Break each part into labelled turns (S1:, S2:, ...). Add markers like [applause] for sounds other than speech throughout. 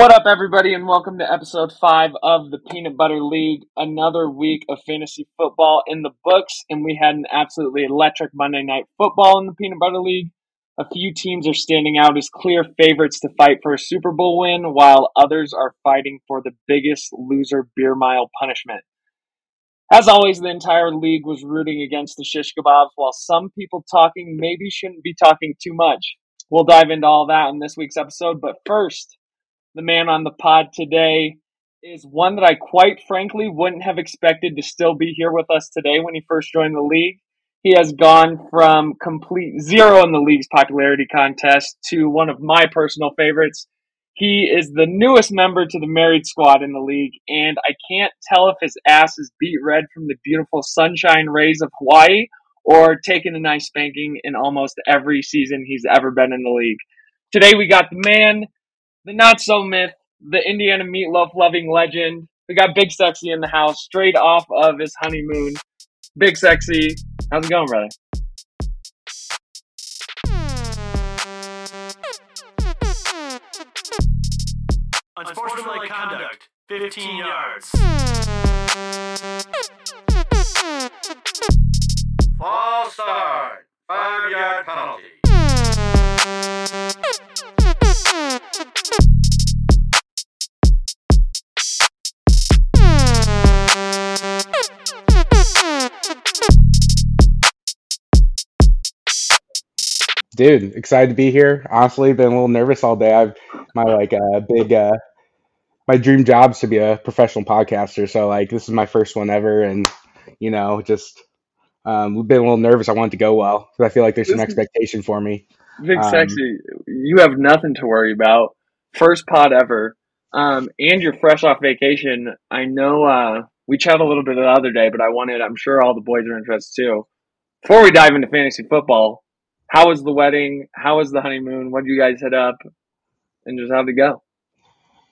S1: What up, everybody, and welcome to episode five of the Peanut Butter League. Another week of fantasy football in the books, and we had an absolutely electric Monday night football in the Peanut Butter League. A few teams are standing out as clear favorites to fight for a Super Bowl win, while others are fighting for the biggest loser beer mile punishment. As always, the entire league was rooting against the shish kebabs, while some people talking maybe shouldn't be talking too much. We'll dive into all that in this week's episode, but first, the man on the pod today is one that I quite frankly wouldn't have expected to still be here with us today when he first joined the league. He has gone from complete zero in the league's popularity contest to one of my personal favorites. He is the newest member to the married squad in the league, and I can't tell if his ass is beat red from the beautiful sunshine rays of Hawaii or taking a nice spanking in almost every season he's ever been in the league. Today we got the man the not so myth, the Indiana meatloaf loving legend. We got Big Sexy in the house, straight off of his honeymoon. Big Sexy, how's it going, brother?
S2: Unsportsmanlike conduct, 15 yards. False start, 5 yard penalty.
S3: Dude excited to be here. Honestly been a little nervous all day. I've my like uh big uh my dream job is to be a professional podcaster. So like this is my first one ever and you know just um been a little nervous. I want it to go well because i feel like there's some expectation for me
S1: Big
S3: Um,
S1: Sexy, you have nothing to worry about. First pod ever. Um, and you're fresh off vacation. I know uh, we chatted a little bit the other day, but I wanted, I'm sure all the boys are interested too. Before we dive into fantasy football, how was the wedding? How was the honeymoon? What did you guys hit up? And just how'd it go?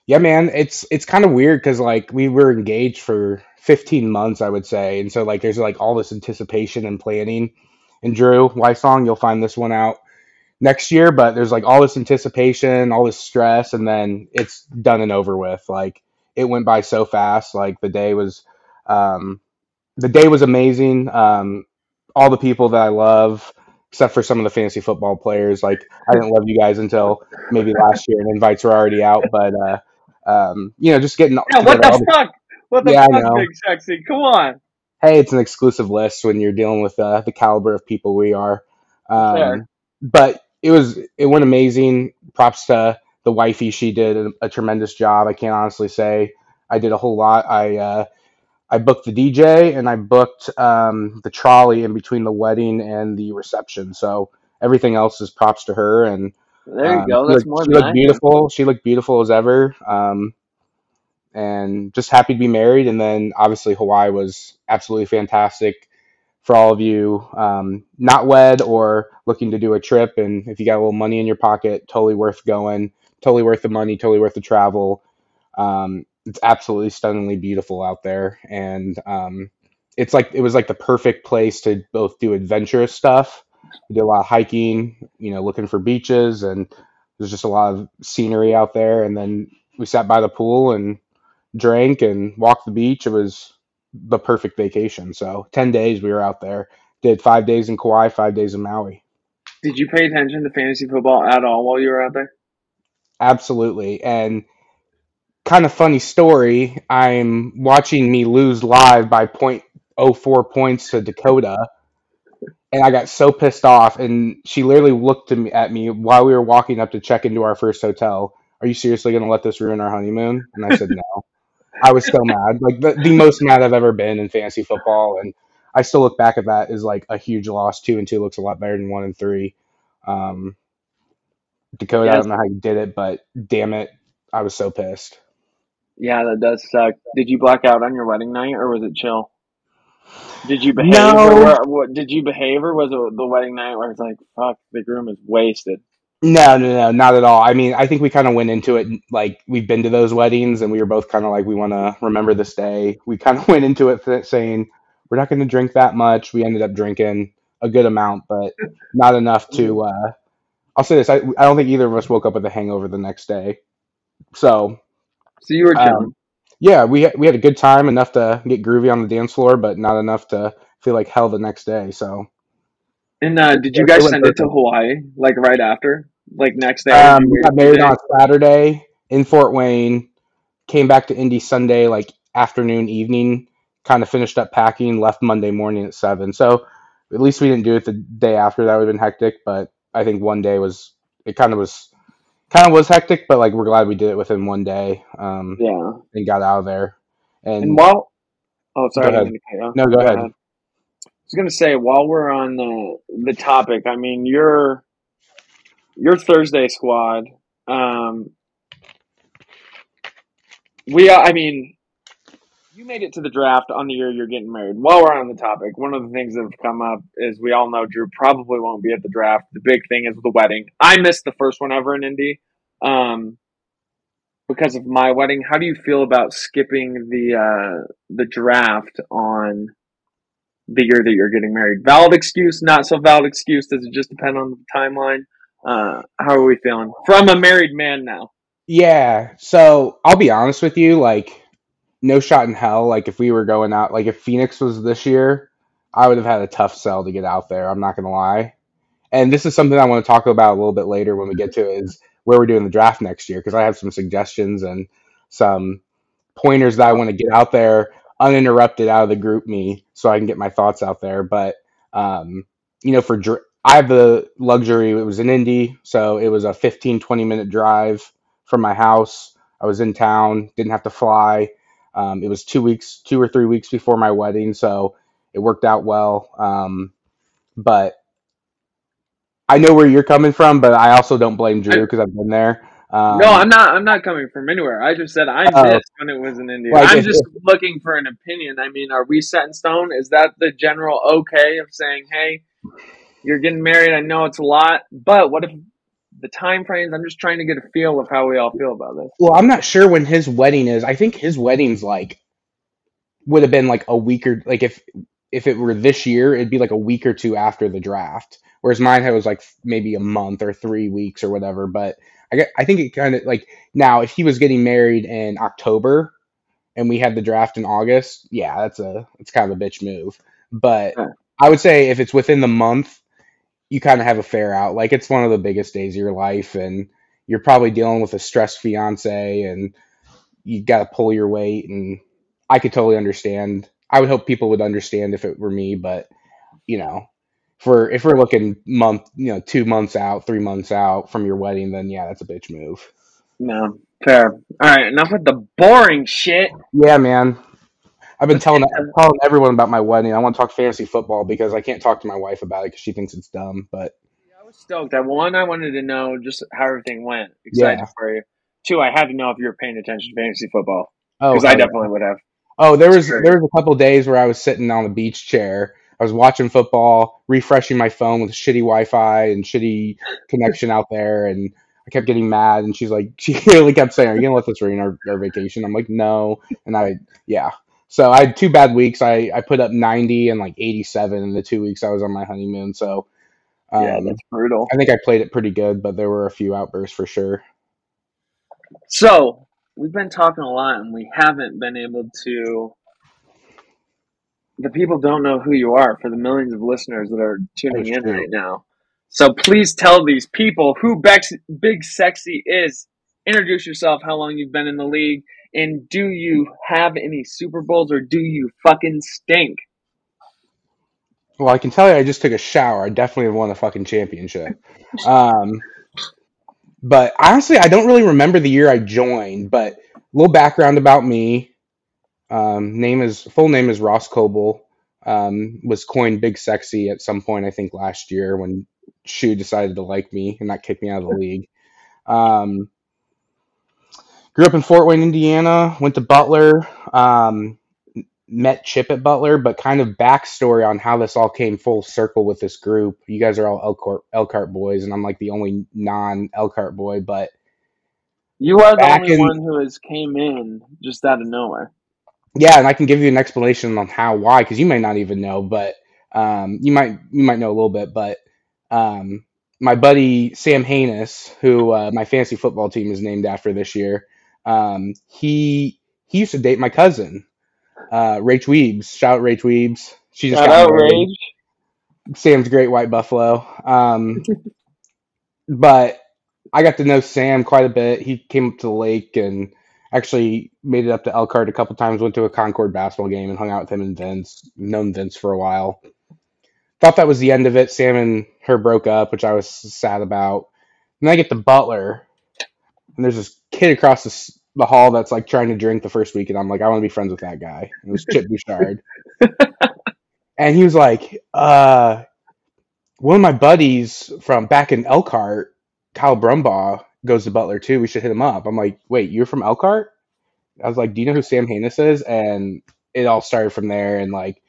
S3: yeah man it's it's kind of weird because like we were engaged for 15 months i would say and so like there's like all this anticipation and planning and drew Wysong you'll find this one out next year but there's like all this anticipation all this stress and then it's done and over with like it went by so fast like the day was um the day was amazing um all the people that i love except for some of the fantasy football players like i didn't love you guys until maybe last year and invites were already out but uh um you know just getting
S1: Yeah, what the fuck? What the
S3: Yeah,
S1: fuck. Big Sexy? Come on.
S3: hey, it's an exclusive list when you're dealing with uh, the caliber of people we are. Um, but it was it went amazing. Props to the wifey; she did a, a tremendous job. I can't honestly say I did a whole lot. I uh, I booked the DJ and I booked um, the trolley in between the wedding and the reception. So everything else is props to her. And
S1: There you
S3: um,
S1: go.
S3: she
S1: That's
S3: looked,
S1: more
S3: she looked beautiful. She looked beautiful as ever. Um, and just happy to be married. And then obviously Hawaii was absolutely fantastic for all of you um, not wed or looking to do a trip. And if you got a little money in your pocket, totally worth going, totally worth the money, totally worth the travel. Um, it's absolutely stunningly beautiful out there, and um, it's like it was like the perfect place to both do adventurous stuff. We did a lot of hiking, you know, looking for beaches, and there's just a lot of scenery out there. And then we sat by the pool and drank and walked the beach. It was the perfect vacation. So ten days we were out there. Did five days in Kauai, five days in Maui.
S1: Did you pay attention to fantasy football at all while you were out there?
S3: Absolutely. And kind of funny story. I'm watching me lose live by 0.04 points to Dakota. And I got so pissed off. And she literally looked at me while we were walking up to check into our first hotel. Are you seriously going to let this ruin our honeymoon? And I said, [laughs] no. I was so mad. Like the, the most mad I've ever been in fantasy football. And I still look back at that as like a huge loss. Two and two looks a lot better than one and three. Um, Dakota, I don't know how you did it, but damn it, I was so pissed.
S1: Yeah, that does suck. Did you black out on your wedding night, or was it chill? Did you behave,
S3: No.
S1: or what, did you behave, or was it the wedding night where it's like, fuck, the groom is wasted?
S3: No, no, no, not at all. I mean, I think we kind of went into it like we've been to those weddings, and we were both kind of like, we want to remember this day. We kind of [laughs] went into it th- saying we're not going to drink that much. We ended up drinking a good amount, but not enough to. Uh, I'll say this: I, I don't think either of us woke up with a hangover the next day. So
S1: So you were
S3: um, yeah, we we had a good time, enough to get groovy on the dance floor, but not enough to feel like hell the next day. So
S1: and uh, did you guys send it to. Hawaii like right after, like next day?
S3: Um, we got married on Saturday in Fort Wayne. Came back to Indy Sunday, like afternoon, evening. Kind of finished up packing. Left Monday morning at seven. So at least we didn't do it the day after. That would have been hectic. But I think one day was it kind of was kind of was hectic. But like we're glad we did it within one day. Um,
S1: Yeah.
S3: and got out of there.
S1: And
S3: And
S1: while oh sorry,
S3: go ahead.
S1: mean to cut you off.
S3: No, go ahead.
S1: I was gonna say while we're on the the topic, I mean your your Thursday squad. Um, we, I mean, you made it to the draft on the year you're getting married. While we're on the topic, one of the things that have come up is we all know Drew probably won't be at the draft. The big thing is the wedding. I missed the first one ever in Indy um, because of my wedding. How do you feel about skipping the uh, the draft on the year that you're getting married? Valid excuse, not so valid excuse. Does it just depend on the timeline? Uh, how are we feeling from a married man now?
S3: Yeah. So I'll be honest with you, like no shot in hell. Like if we were going out, like if Phoenix was this year, I would have had a tough sell to get out there. I'm not gonna lie. And this is something I want to talk about a little bit later when we get to it, is where we're doing the draft next year because I have some suggestions and some pointers that I want to get out there uninterrupted out of the GroupMe so I can get my thoughts out there. But um, you know, for dr- I have the luxury. It was an Indy, so it was a 15 20 minute drive from my house. I was in town, didn't have to fly. Um, it was two weeks, two or three weeks before my wedding, so it worked out well. Um, but I know where you're coming from, but I also don't blame Drew because I've been there. Um,
S1: no, I'm not. I'm not coming from anywhere. I just said I
S3: oh,
S1: missed when it was in India.
S3: like
S1: I'm
S3: if,
S1: just
S3: if
S1: looking for an opinion. I mean, are we set in stone? Is that the general okay of saying, "Hey, you're getting married. I know it's a lot, but what if the time frames? I'm just trying to get a feel of how we all feel about this."
S3: well, I'm not sure when his wedding is. I think his wedding's like would have been like a week or like if if it were this year, it'd be like a week or two after the draft. Whereas mine had was like maybe a month or three weeks or whatever. But I get, I think it kind of like now if he was getting married in October and we had the draft in August, yeah, that's a it's kind of a bitch move. But
S1: Yeah.
S3: I would say if it's within the month, you kind of have a fair out. Like it's one of the biggest days of your life, and you're probably dealing with a stressed fiance, and you got to pull your weight. And I could totally understand. I would hope people would understand if it were me, but you know, for if we're looking month, you know, two months out, three months out from your wedding, then yeah, that's a bitch move.
S1: No, fair. All right, enough with the boring shit.
S3: Yeah, man. I've been telling telling everyone about my wedding. I want to talk fantasy football because I can't talk to my wife about it because she thinks it's dumb. But
S1: I was stoked. I one, I wanted to know just how everything went. Excited
S3: yeah,
S1: for you. Two, I had to know if you were paying attention to fantasy football
S3: oh
S1: because I
S3: hell yeah.
S1: definitely would have.
S3: Oh, there was there was a couple days where I was sitting on a beach chair. I was watching football, refreshing my phone with shitty Wi-Fi and shitty connection out there, and I kept getting mad. And she's like, [laughs] she really kept saying, "Are you gonna let this ruin our, our vacation?" I'm like, "No," and I, yeah. So I had two bad weeks. I I put up 90 and like 87 in the two weeks I was on my honeymoon. So
S1: Yeah,
S3: um,
S1: that's brutal.
S3: I think I played it pretty good, but there were a few outbursts for sure.
S1: So we've been talking a lot, and we haven't been able to. The people don't know who you are for the millions of listeners that are tuning
S3: That's
S1: in
S3: true.
S1: right now. So please tell these people who Bex, Big Sexy is. Introduce yourself, how long you've been in the league, and do you have any Super Bowls or do you fucking stink?
S3: Well, I can tell you, I just took a shower. I definitely have won a fucking championship. [laughs] Um, but honestly, I don't really remember the year I joined. But a little background about me: um, name is full name is Ross Coble. Um, was coined Big Sexy at some point, I think last year when Shu decided to like me and not kick me out of the [laughs] league. Um, grew up in Fort Wayne, Indiana. Went to Butler. Um, met Chip at Butler, but kind of backstory on how this all came full circle with this group. You guys are all Elkhart, Elkhart boys, and I'm like the only non Elkhart boy. But
S1: You are the
S3: back
S1: only
S3: in
S1: one who has came in just out of nowhere.
S3: Yeah, and I can give you an explanation on how why because you may not even know, but um, you might you might know a little bit. But um, my buddy Sam Haynes, who uh, my fantasy football team is named after this year, um, he he used to date my cousin, uh, Rach Weebs. Shout out Rach Weebs. She just
S1: Shout
S3: got
S1: out
S3: married.
S1: Rage.
S3: Sam's Great White Buffalo. Um, [laughs] but I got to know Sam quite a bit. He came up to the lake and actually made it up to Elkhart a couple times. Went to a Concord basketball game and hung out with him and Vince. Known Vince for a while. Thought that was the end of it. Sam and her broke up, which I was sad about. And then I get to Butler, and there's this kid across the, the hall that's like trying to drink the first week, and I'm like, I want to be friends with that guy. It was Chip Bouchard. [laughs] and he was like, uh, one of my buddies from back in Elkhart, Kyle Brumbaugh, goes to Butler too. We should hit him up. I'm like, wait, you're from Elkhart? I was like, do you know who Sam Haynes is? And it all started from there. And like,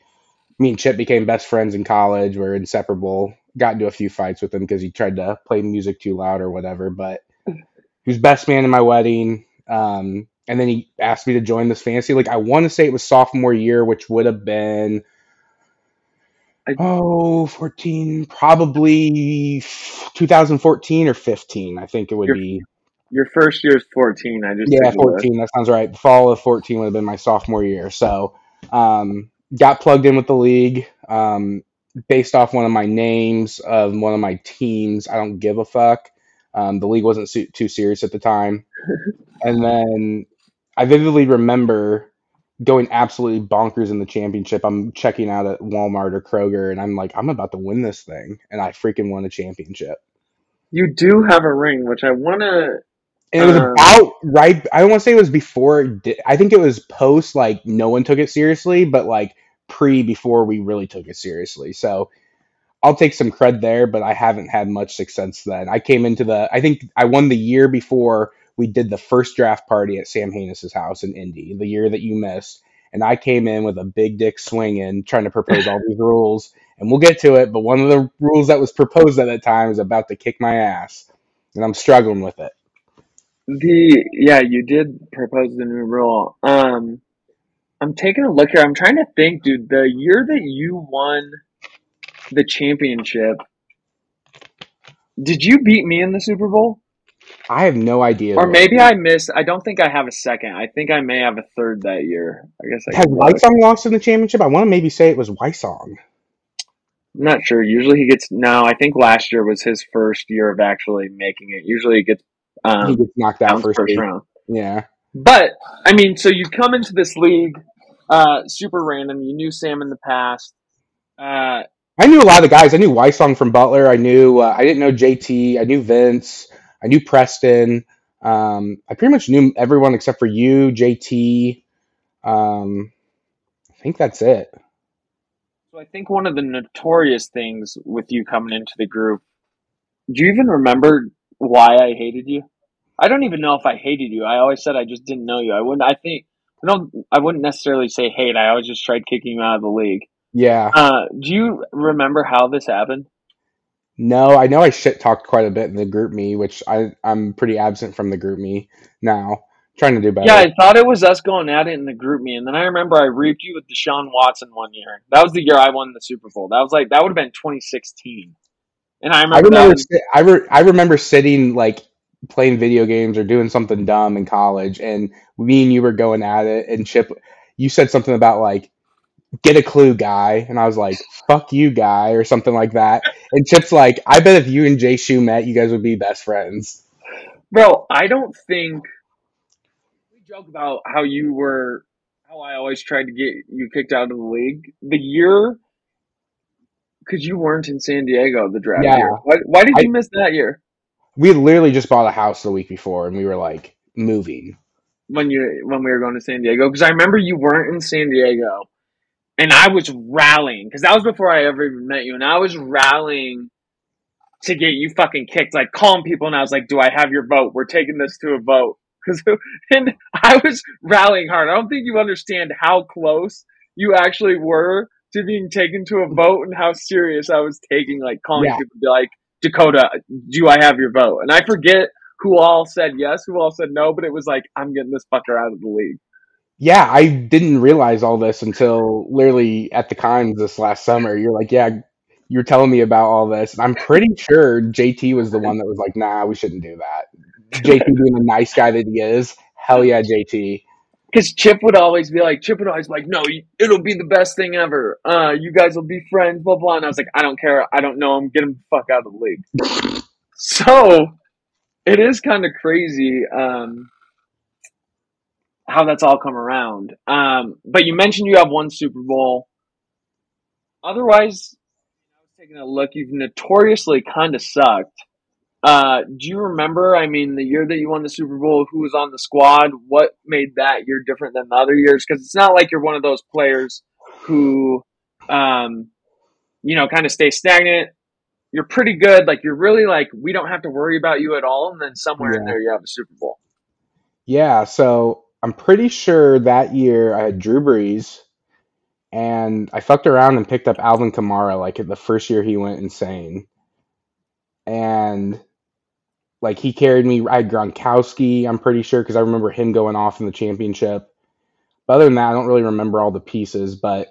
S3: me and Chip became best friends in college. We're inseparable. Got into a few fights with him because he tried to play music too loud or whatever. But he was best man in my wedding. Um, and then he asked me to join this fantasy. Like, I want to say it was sophomore year, which would have been
S1: I-
S3: oh 14 probably 2014 or 15 i think it would
S1: You're-
S3: be
S1: Your first year is 14. I just
S3: yeah
S1: took a look.
S3: 14 that sounds right the fall of 14 would have been my sophomore year so um, got plugged in with the league um, based off one of my names of one of my teams i don't give a fuck um, the league wasn't too serious at the time [laughs] and then i vividly remember going absolutely bonkers in the championship i'm checking out at walmart or kroger and i'm like i'm about to win this thing and i freaking won a championship
S1: You do have a ring, which I want to.
S3: And it was
S1: Um,
S3: about right. I don't want to say it was before. I think it was post. Like no one took it seriously, but like pre before we really took it seriously. So I'll take some cred there, but I haven't had much success then. I came into the. I think I won the year before we did the first draft party at Sam Haynes' house in Indy, the year that you missed. And I came in with a big dick swinging, trying to propose all these rules. And we'll get to it, but one of the rules that was proposed at that time is about to kick my ass, and I'm struggling with it.
S1: The yeah, you did propose the new rule. Um, I'm taking a look here. I'm trying to think, dude. The year that you won the championship, did you beat me in the Super Bowl?
S3: I have no idea.
S1: Or maybe I missed. I don't think I have a second. I think I may have a third that year. I guess I
S3: Has
S1: look.
S3: Lost in the championship? I want to maybe say it was Wysong.
S1: I'm not sure. Usually he gets. No, I think last year was his first year of actually making it. Usually he gets
S3: he
S1: um,
S3: gets knocked out first,
S1: first round.
S3: Yeah.
S1: But I mean, so you come into this league, uh, super random. You knew Sam in the past. Uh,
S3: I knew a lot of the guys. I knew Wysong from Butler. I knew. Uh, I didn't know JT. I knew Vince. I knew Preston. Um, I pretty much knew everyone except for you, JT. Um, I think that's it.
S1: so I think one of the notorious things with you coming into the group. Do you even remember why I hated you? I don't even know if I hated you. I always said I just didn't know you. I wouldn't. I think I don't. I wouldn't necessarily say hate. I always just tried kicking you out of the league.
S3: Yeah.
S1: Uh, do you remember how this happened?
S3: No, I know I shit talked quite a bit in the GroupMe, which I I'm pretty absent from the GroupMe now. Trying to do better.
S1: Yeah, I thought it was us going at it in the GroupMe, and then I remember I reaped you with Deshaun Watson one year. That was the year I won the Super Bowl. That was like that would have been 2016, and I remember,
S3: I remember. I, re- I remember sitting like playing video games or doing something dumb in college, and me and you were going at it. And Chip, you said something about like get a clue, guy, and I was like fuck you, guy, or something like that. And Chip's like, I bet if you and Jay Shu met, you guys would be best friends.
S1: bro. I don't think we joke about how you were, how I always tried to get you kicked out of the league. The year, because you weren't in San Diego the draft
S3: Yeah.
S1: year. Why, why did
S3: I-
S1: you miss that year
S3: We literally just bought a house the week before, and we were like moving.
S1: when you when we were going to San Diego? Because I remember you weren't in San Diego, and I was rallying because that was before I ever even met you, and I was rallying to get you fucking kicked, like calling people, and I was like, "Do I have your vote? We're taking this to a vote." [laughs] Because and I was rallying hard. I don't think you understand how close you actually were to being taken to a vote and how serious I was taking, like calling
S3: Yeah.
S1: people to be like, "Dakota, do I have your vote?" And I forget who all said yes, who all said no, but it was like, "I'm getting this fucker out of the league."
S3: Yeah, I didn't realize all this until literally at the Cons this last summer. You're like, yeah, you're telling me about all this, and I'm pretty sure JT was the one that was like, "Nah, we shouldn't do that." JT [laughs] being the nice guy that he is, hell yeah, JT.
S1: Because Chip would always be like, Chip would always be like, no, it'll be the best thing ever. Uh, you guys will be friends, blah blah. And I was like, I don't care. I don't know him. Get him the fuck out of the league. [laughs] so it is kind of crazy um, how that's all come around. Um, but you mentioned you have one Super Bowl. Otherwise, I was taking a look. You've notoriously kind of sucked. Uh, do you remember? I mean, the year that you won the Super Bowl, who was on the squad? What made that year different than the other years? Because it's not like you're one of those players who, um, you know, kind of stay stagnant. You're pretty good. Like you're really like we don't have to worry about you at all. And then somewhere in there you have a Super Bowl.
S3: Yeah, so I'm pretty sure that year I had Drew Brees, and I fucked around and picked up Alvin Kamara like the first year he went insane, and like he carried me. I had Gronkowski, I'm pretty sure, because I remember him going off in the championship. But other than that, I don't really remember all the pieces. But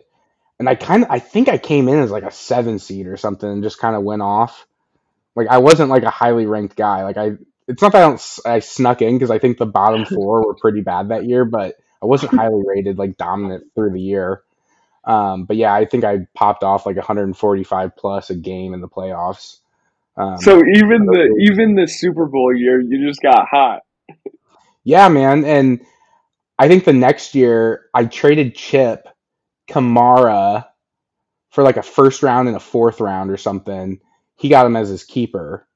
S3: and I kind of I think I came in as like a seven seed or something, and just kind of went off. Like I wasn't like a highly ranked guy. Like I, it's not that I, don't, I snuck in because I think the bottom four were pretty bad that year, but I wasn't [laughs] highly rated like dominant through the year. Um, but yeah, I think I popped off like 145 plus a game in the playoffs. Um,
S1: So even the even the Super Bowl year, you just got hot.
S3: Yeah, man. And I think the next year I traded Chip Kamara for like a first round and a fourth round or something. He got him as his keeper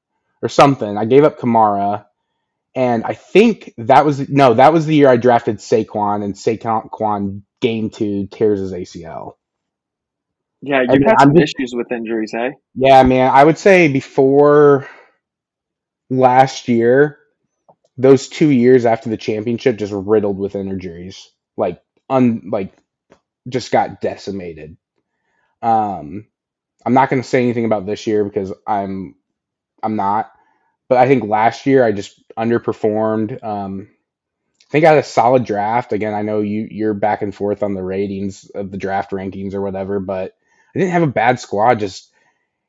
S3: or something. I gave up Kamara. And I think that was no, that was the year I drafted Saquon and Saquon game two tears his ACL.
S1: Yeah, you've had some
S3: just-
S1: issues with injuries, hey?
S3: Yeah, man. I would say before last year, those two years after the championship just riddled with injuries. Like un like just got decimated. Um I'm not gonna say anything about this year because I'm I'm not. But I think last year I just underperformed. Um I think I had a solid draft. Again, I know you you're back and forth on the ratings of the draft rankings or whatever, but I didn't have a bad squad. Just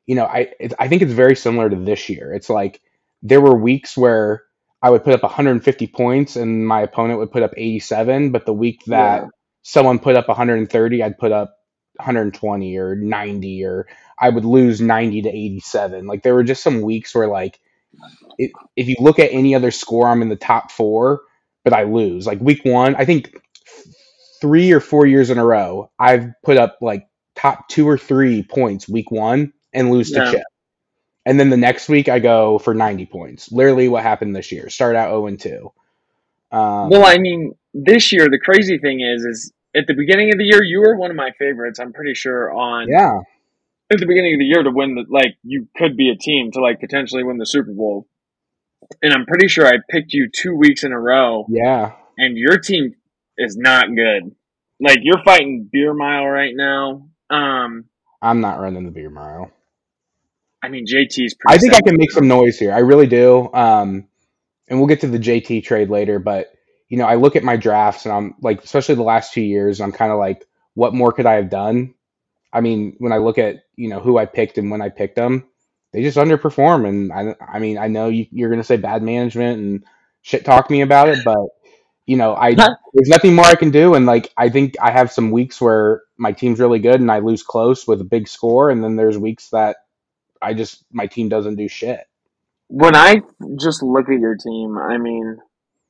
S3: you know, I it, I think it's very similar to this year. It's like there were weeks where I would put up 150 points and my opponent would put up 87, but the week that
S1: Yeah.
S3: someone put up 130, I'd put up 120 or 90 or I would lose 90 to 87. Like there were just some weeks where like it, if you look at any other score, I'm in the top four, but I lose. Like week one, I think three or four years in a row, I've put up like top two or three points week one and lose to Chip. And then the next week I go for 90 points. Literally what happened this year. Start out 0 and 2. Um,
S1: Well, I mean, this year the crazy thing is, is at the beginning of the year you were one of my favorites. I'm pretty sure on
S3: yeah.
S1: at the beginning of the year to win the like you could be a team to like potentially win the Super Bowl. And I'm pretty sure I picked you two weeks in a row,
S3: Yeah.
S1: and your team is not good. Like you're fighting beer mile right now. Um,
S3: I'm not running the beer mile.
S1: I mean JT's. Pretty
S3: I think I can make some noise here. I really do. Um, and we'll get to the JT trade later, but you know, I look at my drafts and I'm like, especially the last two years, I'm kind of like, what more could I have done? I mean, when I look at you know who I picked and when I picked them, they just underperform. And I, I mean, I know you, you're going to say bad management and shit talk me about it, but you know, I [laughs] there's nothing more I can do. And like, I think I have some weeks where my team's really good and I lose close with a big score, and then there's weeks that I just my team doesn't do shit.
S1: when I just look at your team, I mean,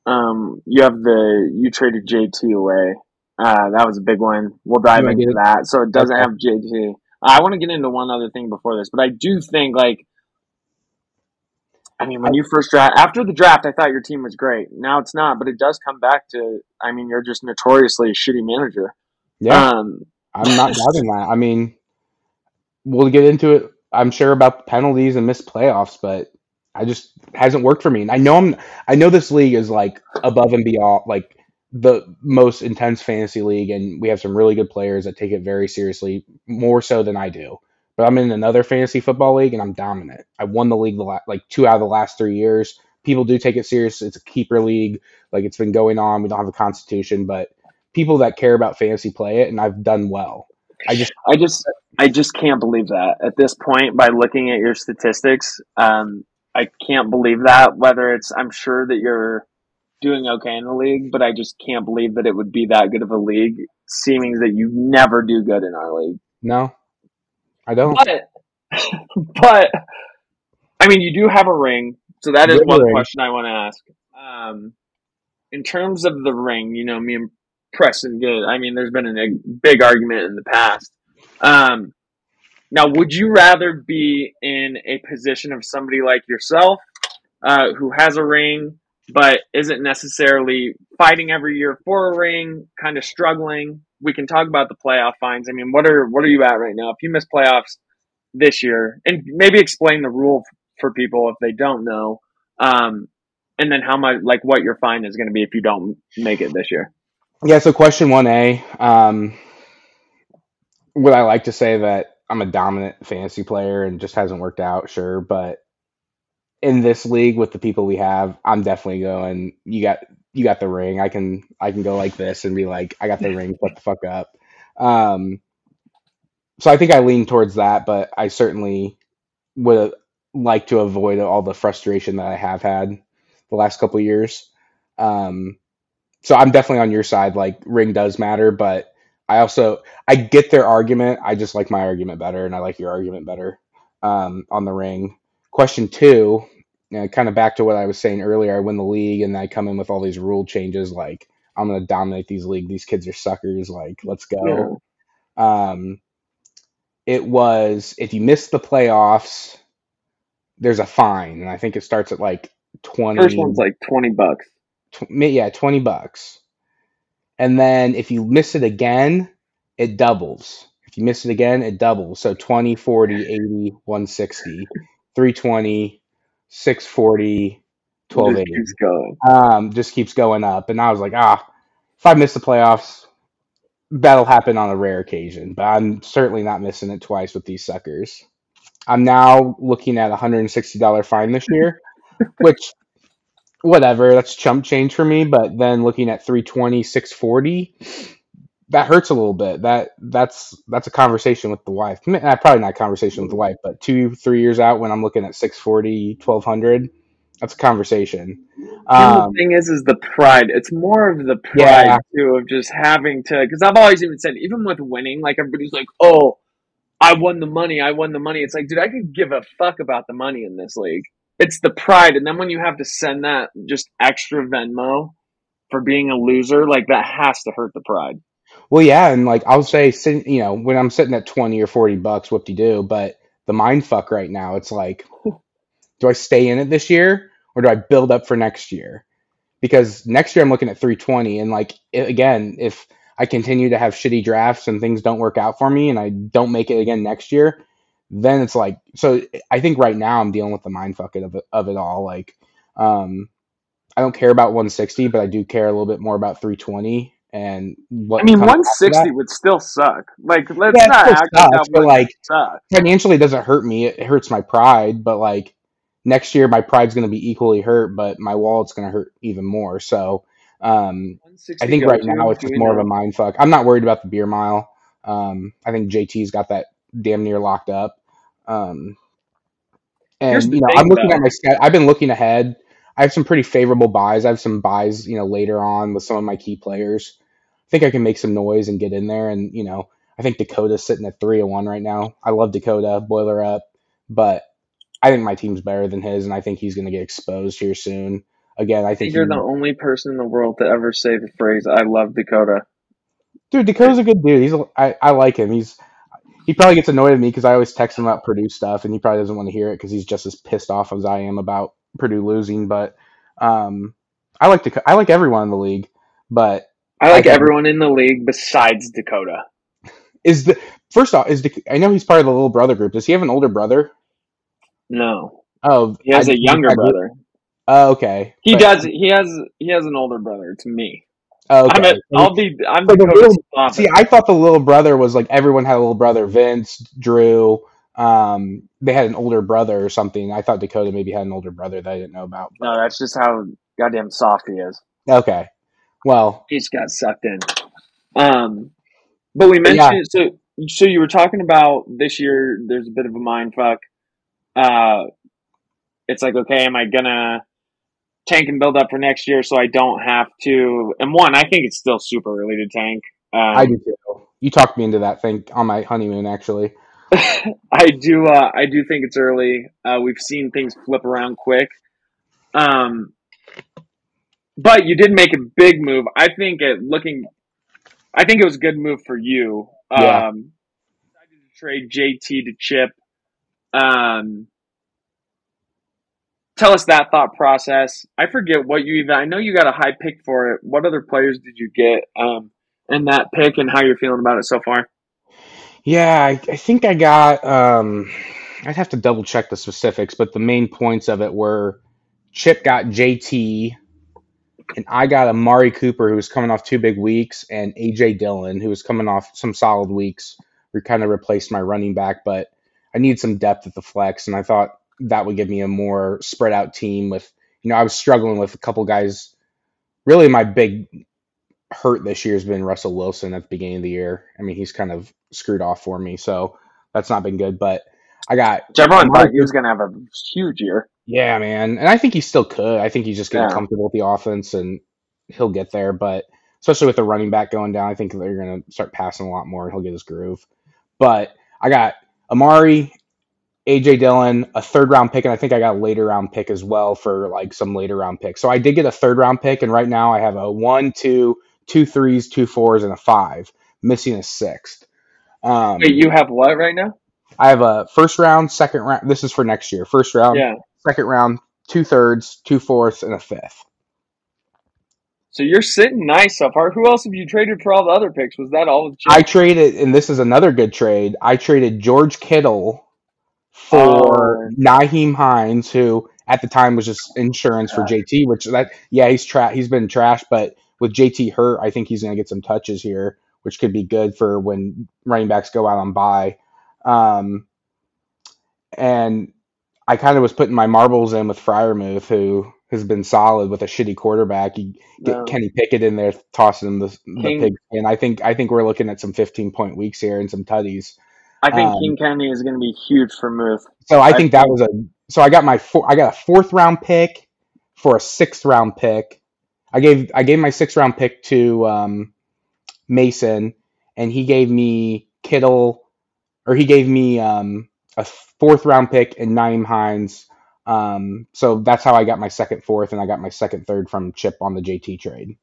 S1: um, you have the you traded JT away. Uh, that was a big one. We'll dive
S3: You
S1: into that. So it doesn't
S3: Okay.
S1: have JT. I want to get into one other thing before this, but I do think like, I mean, when you first draft after the draft, I thought your team was great. Now it's not, but it does come back to. I mean, you're just notoriously a shitty manager.
S3: Yeah,
S1: Um,
S3: I'm not [laughs] doubting that. I mean, we'll get into it. I'm sure about the penalties and missed playoffs, but I just hasn't worked for me. And I know I'm. I know this league is like above and beyond, like the most intense fantasy league, and we have some really good players that take it very seriously, more so than I do. But I'm in another fantasy football league, and I'm dominant. I won the league the la- like two out of the last three years. People do take it serious. It's a keeper league. Like it's been going on. We don't have a constitution, but people that care about fantasy play it, and I've done well. I just
S1: I just I just can't believe that at this point by looking at your statistics. Um, I can't believe that. Whether it's I'm sure that you're doing okay in the league, but I just can't believe that it would be that good of a league, seeming that you never do good in our league.
S3: no, I don't.
S1: But [laughs] but I mean, you do have a ring, so that is
S3: You
S1: one
S3: ring.
S1: question I want to ask. Um, in terms of the ring, you know, me and Preston good. I mean, there's been a big argument in the past. Um, now, would you rather be in a position of somebody like yourself, uh, who has a ring but isn't necessarily fighting every year for a ring, kind of struggling? We can talk about the playoff fines. I mean, what are what are you at right now? If you miss playoffs this year, and maybe explain the rule for people if they don't know, um, and then how much, like, what your fine is going to be if you don't make it this year.
S3: Yeah. So question one A. Um, would I like to say that I'm a dominant fantasy player and just hasn't worked out? Sure, but in this league with the people we have, I'm definitely going. You got you got the ring. I can I can go like this and be like, I got the ring. Shut the fuck up. Um, so I think I lean towards that, but I certainly would like to avoid all the frustration that I have had the last couple of years. Um, so I'm definitely on your side. Like ring does matter, but I also I get their argument. I just like my argument better, and I like your argument better um, on the ring. Question two, you know, kind of back to what I was saying earlier. I win the league, and I come in with all these rule changes. Like I'm gonna dominate these league. These kids are suckers. Like let's go. Um, it was if you miss the playoffs, there's a fine, and I think it starts at like twenty.
S1: First one's like twenty bucks.
S3: tw- yeah, 20 bucks. And then if you miss it again, it doubles. If you miss it again, it doubles. So 20, 40, 80, 160, 320, 640,
S1: It just
S3: 1280.
S1: keeps going.
S3: Um, just keeps going up. And I was like, ah, if I miss the playoffs, that'll happen on a rare occasion. But I'm certainly not missing it twice with these suckers. I'm now looking at a $160 fine this year, [laughs] which whatever, that's chump change for me. But then looking at 320, 640, that hurts a little bit. That that's that's a conversation with the wife. Uh, Probably not a conversation with the wife, but two, three years out when I'm looking at 640, 1200, that's a conversation. Um,
S1: the thing is, is the pride. It's more of the pride
S3: Yeah.
S1: too of just having to. Because I've always even said, even with winning, like everybody's like, "Oh, I won the money. I won the money." It's like, dude, I could give a fuck about the money in this league. It's the pride, and then when you have to send that just extra Venmo for being a loser, like that has to hurt the pride.
S3: Well, yeah, and like I'll say, you know, when I'm sitting at twenty or forty bucks, whoop de do. But the mind fuck right now, it's like, [laughs] do I stay in it this year or do I build up for next year? Because next year I'm looking at three twenty, and like i again, if I continue to have shitty drafts and things don't work out for me, and I don't make it again next year, then it's like, so I think right now I'm dealing with the mind fuck of it, of it all. Like, um, I don't care about 160, but I do care a little bit more about 320 and what
S1: I mean, one sixty would still suck. Like, let's
S3: Yeah,
S1: not act like
S3: sucks, but like
S1: suck.
S3: financially it doesn't hurt me. It hurts my pride, but like next year my pride's going to be equally hurt, but my wallet's going to hurt even more. So um, I think right now it's just more of a mind fuck. I'm not worried about the beer mile. Um, I think JT's got that damn near locked up. Um, and you know, I'm
S1: thing,
S3: looking at my schedule. I've been looking ahead. I have some pretty favorable buys. I have some buys, you know, later on with some of my key players. I think I can make some noise and get in there. And you know, I think Dakota's sitting at three one right now. I love Dakota, boiler up, but I think my team's better than his, and I think he's going to get exposed here soon. Again, I think
S1: you're the only person in the world to ever say the phrase "I love Dakota."
S3: dude. Dakota's a good dude. He's, I, I like him. He's, he probably gets annoyed at me because I always text him about Purdue stuff, and he probably doesn't want to hear it because he's just as pissed off as I am about Purdue losing. But um, I like to I like everyone in the league, but
S1: I
S3: I
S1: like
S3: think
S1: everyone in the league besides Dakota.
S3: is the first off is Dak- I know he's part of the little brother group. Does he have an older brother?
S1: No,
S3: Oh,
S1: he has
S3: I-
S1: a younger
S3: I-
S1: brother.
S3: Oh, okay.
S1: He
S3: But-
S1: does. He has. He has an older brother. to me.
S3: Oh,
S1: I'm a, I'll be. I'm
S3: So the little- See, I thought the little brother was like everyone had a little brother. Vince, Drew, um, they had an older brother or something. I thought Dakota maybe had an older brother that I didn't know about.
S1: no, that's just how goddamn soft he is.
S3: Okay. Well,
S1: He just got sucked in. Um, but we
S3: But yeah.
S1: mentioned so so you were talking about this year. There's a bit of a mind fuck. Uh, it's like, okay, am I gonna tank and build up for next year so I don't have to? And one, I think it's still super early to tank. Um,
S3: I do too. You talked me into that thing on my honeymoon, actually. [laughs]
S1: I do. Uh, I do think it's early. Uh, we've seen things flip around quick. Um, but you did make a big move. I think it looking. I think it was a good move for you.
S3: Yeah.
S1: Um, decided to trade JT to Chip. Um, tell us that thought process. I forget what you even. I know you got a high pick for it. What other players did you get um, in that pick, and how you're feeling about it so far?
S3: Yeah, I, I think I got. Um, I'd have to double check the specifics, but the main points of it were Chip got JT, and I got Amari Cooper, who was coming off two big weeks, and AJ Dillon, who was coming off some solid weeks. We kind of replaced my running back, but I need some depth at the flex, and I thought that would give me a more spread out team. With you know, I was struggling with a couple guys. Really, my big hurt this year has been Russell Wilson at the beginning of the year. I mean, he's kind of screwed off for me, so that's not been good. But I got Amari
S1: thought he was going to have a huge year.
S3: yeah, man. And I think he still could. I think he's just getting
S1: Yeah.
S3: comfortable with the offense and he'll get there. But especially with the running back going down, I think they're going to start passing a lot more and he'll get his groove. But I got Amari, AJ Dillon, a third round pick, and I think I got a later round pick as well for like some later round pick. So I did get a third round pick, and right now I have a one, two, two threes, two fours, and a five, missing a sixth. Um,
S1: Wait, you have what right now?
S3: I have a first round, second round. This is for next year. First round,
S1: yeah.
S3: second round, two thirds, two fourths, and a fifth.
S1: So you're sitting nice so far. Who else have you traded for all the other picks? Was that all
S3: I traded, and this is another good trade. I traded George Kittle for
S1: Oh.
S3: Nyheim Hines, who at the time was just insurance for JT. Which that, yeah, he's tra- he's been trash, but with JT hurt, I think he's going to get some touches here, which could be good for when running backs go out on bye. Um, and I kind of was putting my marbles in with Freiermuth, who has been solid with a shitty quarterback. You get
S1: No.
S3: Kenny Pickett in there, tossing him the, the pig. And I think I think we're looking at some 15 point weeks here and some tutties.
S1: I think
S3: um,
S1: King County is going to be huge for Muth.
S3: So I
S1: I
S3: think that was a. So I got my four, I got a fourth round pick for a sixth round pick. I gave I gave my sixth round pick to um, Mason, and he gave me Kittle, or he gave me um, a fourth round pick and Nyheim Hines. Um, so that's how I got my second, fourth, and I got my second, third from Chip on the JT trade.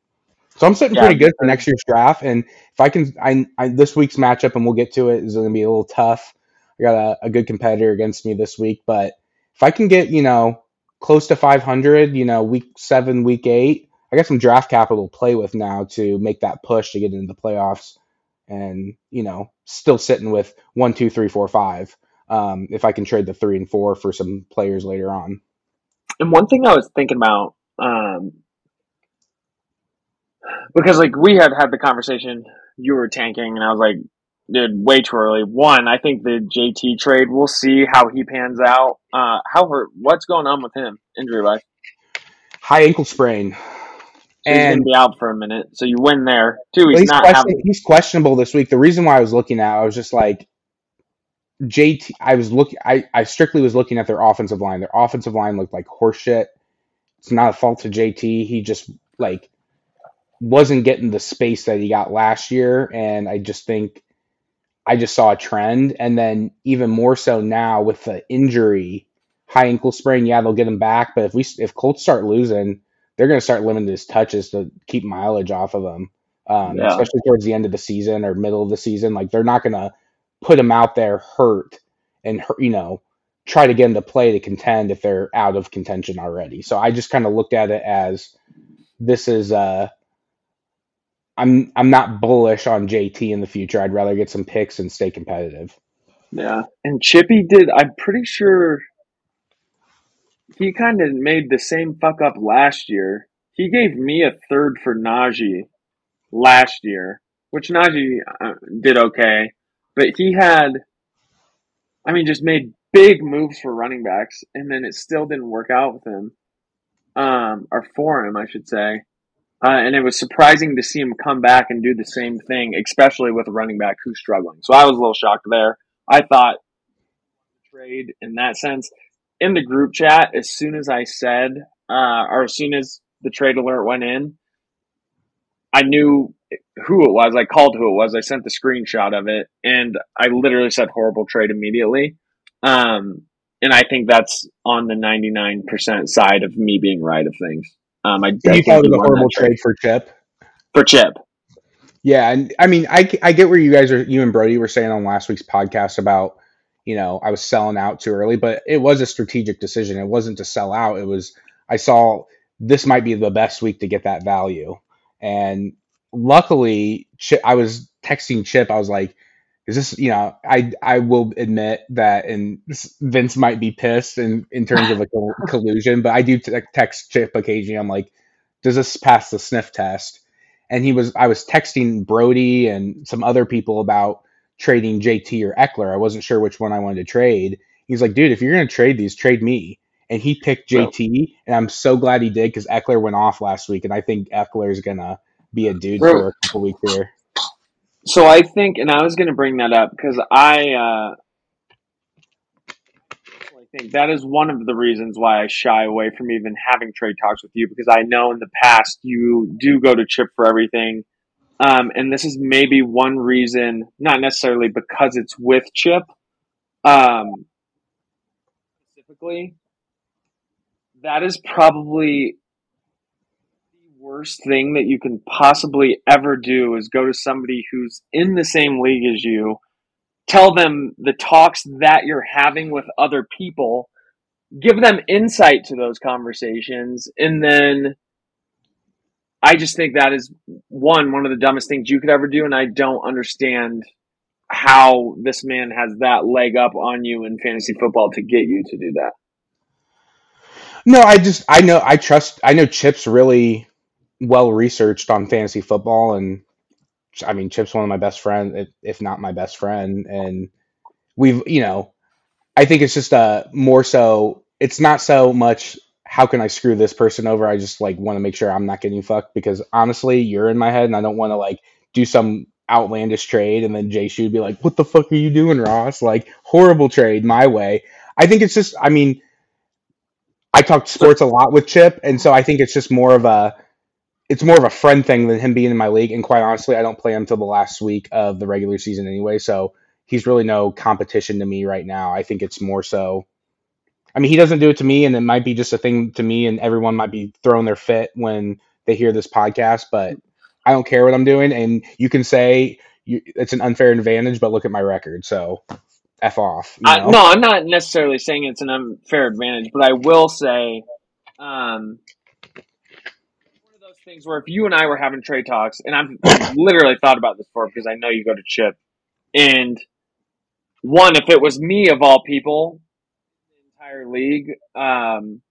S3: So I'm sitting
S1: Yeah,
S3: pretty good for next year's draft, and if I can, I, I this week's matchup, and we'll get to it, is going to be a little tough. I got a, a good competitor against me this week, but if I can get, you know, close to 500, you know, week seven, week eight, I got some draft capital to play with now to make that push to get into the playoffs and, you know, still sitting with one, two, three, four, five. Um, if I can trade the three and four for some players later on.
S1: And one thing I was thinking about, um, because like we had had the conversation, you were tanking, and I was like, dude, way too early. One, I think the JT trade, we'll see how he pans out. Uh, how hurt? What's going on with him, injury wise?
S3: High ankle sprain.
S1: So he's
S3: And
S1: gonna be out for a minute. So you win there. Two, he's,
S3: he's,
S1: not
S3: question-
S1: having.
S3: he's questionable this week. The reason why I was looking at, I was just like, JT. I was looking. I, I strictly was looking at their offensive line. Their offensive line looked like horseshit. It's not a fault to JT. He just like wasn't getting the space that he got last year, and I just think I just saw a trend. And then even more so now with the injury, high ankle sprain. Yeah, they'll get him back, but if we if Colts start losing, they're going to start limiting his touches to keep mileage off of him, um,
S1: Yeah.
S3: especially towards the end of the season or middle of the season. Like they're not going to put him out there hurt and you know try to get him to play to contend if they're out of contention already. So I just kind of looked at it as this is uh I'm I'm not bullish on JT in the future. I'd rather get some picks and stay competitive.
S1: Yeah, and Chippy did. I'm pretty sure he kind of made the same fuck up last year. He gave me a third for Najee last year, which Najee uh, did okay, but he had, I mean, just made big moves for running backs, and then it still didn't work out with him, um, or for him, I should say. Uh, and it was surprising to see him come back and do the same thing, especially with a running back who's struggling. So I was a little shocked there. I thought trade in that sense. In the group chat, as soon as I said, uh, or as soon as the trade alert went in, I knew who it was. I called who it was. I sent the screenshot of it, and I literally said horrible trade immediately. Um, and I think that's on the ninety nine percent side of me being right of things. Um, I, I
S3: you thought it was a horrible trade for Chip.
S1: for Chip.
S3: Yeah, and I mean, I, I get where you guys are. You and Brody were saying on last week's podcast about, you know, I was selling out too early, but it was a strategic decision. It wasn't to sell out. It was I saw this might be the best week to get that value, and luckily, Chip, I was texting Chip. I was like, "Is this?" You know, I I will admit that, and Vince might be pissed in in terms of a [laughs] collusion, but I do te- text Chip occasionally. I'm like, "Does this pass the sniff test?" and he was I was texting Brody and some other people about trading JT or Ekeler. I wasn't sure which one I wanted to trade. He's like, dude, if you're gonna trade these, trade me. And he picked JT, and I'm so glad he did because Ekeler went off last week, and I think Ekeler is gonna be a mm. dude
S1: Bro.
S3: for a couple weeks here.
S1: So I think, and I was going to bring that up because I, uh, I think that is one of the reasons why I shy away from even having trade talks with you because I know in the past you do go to Chip for everything. Um, and this is maybe one reason, not necessarily because it's with Chip, um, specifically. That is probably worst thing that you can possibly ever do is go to somebody who's in the same league as you, tell them the talks that you're having with other people, give them insight to those conversations, and then I just think that is one one of the dumbest things you could ever do, and I don't understand how this man has that leg up on you in fantasy football to get you to do that.
S3: No, I just I know I trust I know Chip's really well researched on fantasy football, and I mean Chip's one of my best friends, if, not my best friend, and we've you know I think it's just uh more so it's not so much how can I screw this person over. I just like want to make sure I'm not getting fucked because honestly, you're in my head, and I don't want to like do some outlandish trade, and then Jay should be like, "What the fuck are you doing, Ross?" Like horrible trade my way. I think it's just I mean. I talk sports a lot with Chip, and so I think it's just more of a it's more of a friend thing than him being in my league. And quite honestly, I don't play him till the last week of the regular season anyway, so he's really no competition to me right now. I think it's more so. I mean, he doesn't do it to me, and it might be just a thing to me, and everyone might be throwing their fit when they hear this podcast. But I don't care what I'm doing, and you can say you, it's an unfair advantage, but look at my record. So f off. You
S1: I, no, I'm not necessarily saying it's an unfair advantage, but I will say, um, one of those things where if you and I were having trade talks, and I've, I've literally thought about this before because I know you go to Chip, and one, if it was me of all people, the entire league, um,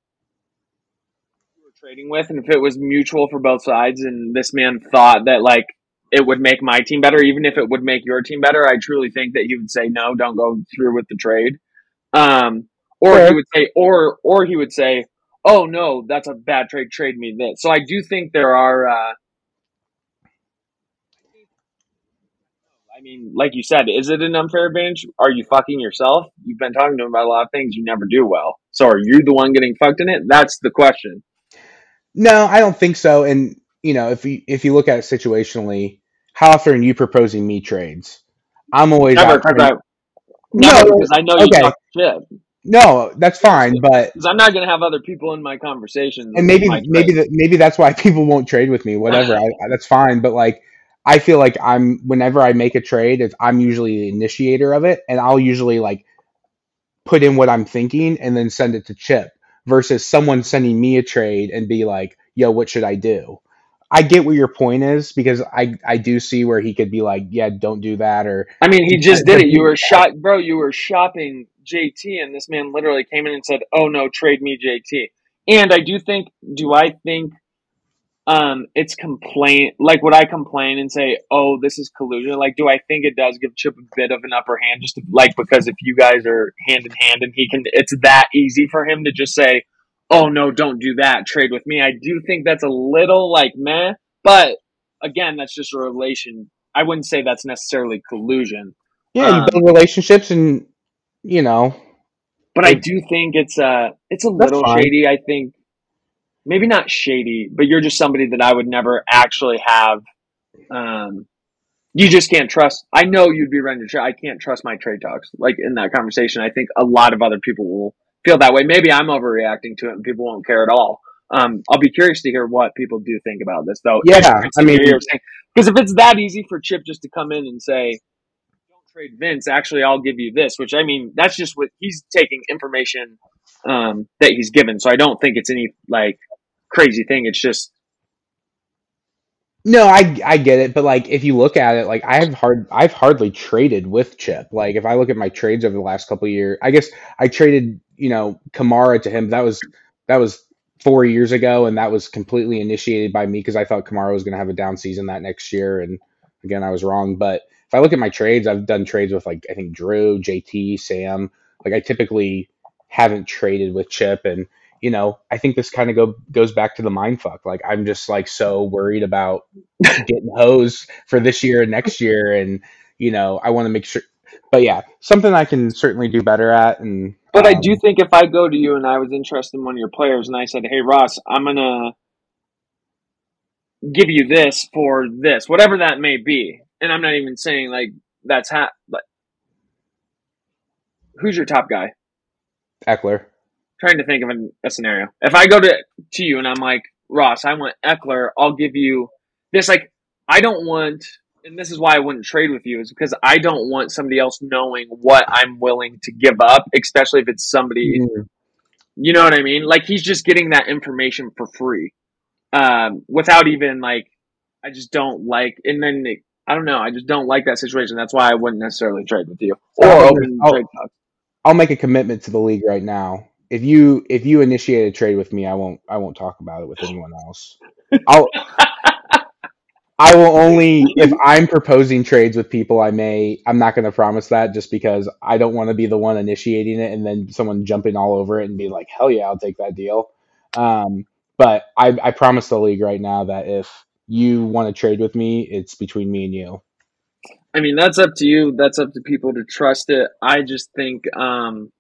S1: you were trading with, and if it was mutual for both sides, and this man thought that like it would make my team better, even if it would make your team better, I truly think that he would say no, don't go through with the trade. Um, or he would say, or or he would say, oh no, that's a bad trade. Trade me this. So I do think there are. Uh, I mean, like you said, is it an unfair advantage? Are you fucking yourself? You've been talking to him about a lot of things you never do well. So are you the one getting fucked in it? That's the question.
S3: No, I don't think so. And you know, if you if you look at it situationally, how often are you proposing me trades? I'm always
S1: Never,
S3: trying-
S1: never, never,
S3: No,
S1: because I know you
S3: okay.
S1: talk shit.
S3: No, that's fine, but
S1: Because I'm not going to have other people in my conversations.
S3: and maybe maybe that maybe that's why [laughs] people won't trade with me. Whatever, I, [laughs] I- that's fine. But like, I feel like I'm whenever I make a trade, it's, I'm usually the initiator of it, and I'll usually like put in what I'm thinking and then send it to Chip versus someone sending me a trade and be like, "Yo, what should I do?" I get what your point is because I I do see where he could be like, "Yeah, don't do that," or
S1: I mean, he just did it. You were shot, bro. You were shopping JT, and this man literally came in and said, "Oh no, trade me JT." And I do think, do I think, um, it's complaint like would I complain and say, "Oh, this is collusion"? Like, do I think it does give Chip a bit of an upper hand, just to, like because if you guys are hand in hand and he can, it's that easy for him to just say, "Oh no, don't do that. Trade with me." I do think that's a little like meh. But again, that's just a relation. I wouldn't say that's necessarily collusion.
S3: Yeah, you
S1: Um,
S3: build relationships, and you know,
S1: But I do think it's uh it's a little
S3: fine.
S1: shady. I think maybe not shady, but you're just somebody that I would never actually have. Um, you just can't trust. I know you'd be ready to try. I can't trust my trade talks. Like in that conversation, I think a lot of other people will feel that way. Maybe I'm overreacting to it, and people won't care at all. Um, I'll be curious to hear what people do think about this, though.
S3: Yeah, I mean-
S1: hear what you're saying. because if it's that easy for Chip just to come in and say, "Don't trade Vince," actually, I'll give you this. Which I mean, that's just what he's taking information um, that he's given. So I don't think it's any like crazy thing. It's just
S3: No, I I get it, but like if you look at it, like I've hard I've hardly traded with Chip. Like if I look at my trades over the last couple years, I guess I traded you know Kamara to him. That was that was four years ago, and that was completely initiated by me because I thought Kamara was going to have a down season that next year, and again I was wrong. But if I look at my trades, I've done trades with like I think Drew, JT, Sam. Like I typically haven't traded with Chip, and you know I think this kind of go goes back to the mind fuck. Like I'm just like so worried about [laughs] getting hosed for this year and next year, and you know I want to make sure. But yeah, something I can certainly do better at, and
S1: But I
S3: um,
S1: do think if I go to you and I was interested in one of your players and I said, "Hey Ross, I'm gonna give you this for this, whatever that may be," and I'm not even saying like that's ha- but who's your top guy?
S3: Ekeler.
S1: Trying to think of an, a scenario. If I go to to you and I'm like, Ross, I want Ekeler, I'll give you this. Like, I don't want, and this is why I wouldn't trade with you, is because I don't want somebody else knowing what I'm willing to give up, especially if it's somebody
S3: Mm,
S1: You know what I mean? Like he's just getting that information for free, um, without even like. I just don't like, and then it, I don't know. I just don't like that situation. That's why I wouldn't necessarily trade with you or
S3: I'll-
S1: open
S3: I'll-
S1: trade talks.
S3: I'll make a commitment to the league right now. If you if you initiate a trade with me, I won't I won't talk about it with anyone else. I'll I will only if I'm proposing trades with people. I may I'm not going to promise that just because I don't want to be the one initiating it and then someone jumping all over it and be like, hell yeah, I'll take that deal. Um, but I, I promise the league right now that if you want to trade with me, it's between me and you.
S1: I mean, that's up to you. That's up to people to trust it. I just think, um,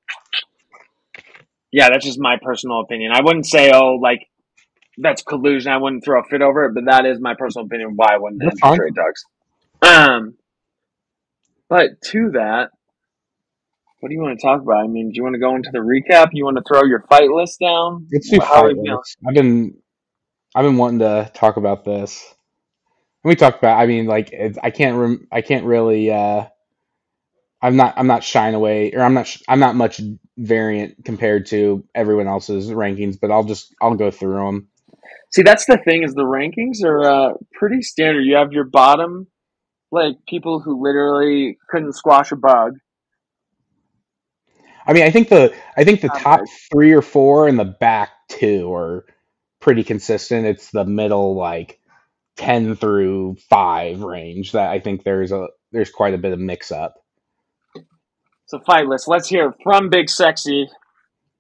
S1: yeah, that's just my personal opinion. I wouldn't say, oh, like that's collusion. I wouldn't throw a fit over it, but that is my personal opinion why I wouldn't
S3: That's
S1: enter trade talks. Um, but to that, what do you want to talk about? I mean, do you want to go into the recap? You want to throw your fight list down?
S3: Let's do
S1: How
S3: fight list. I've been I've been wanting to talk about this. We talked about. I mean, like it, I can't. Rem, I can't really. uh I'm not. I'm not shying away, or I'm not. sh- I'm not much variant compared to everyone else's rankings. But I'll just. I'll go through them.
S1: See, that's the thing is the rankings are uh, pretty standard. You have your bottom, like people who literally couldn't squash a bug.
S3: I mean, I think the. I think the top three or four and the back two are pretty consistent. It's the middle, like ten through five range that I think there's a. There's quite a bit of mix up.
S1: So fight list. Let's hear from Big Sexy.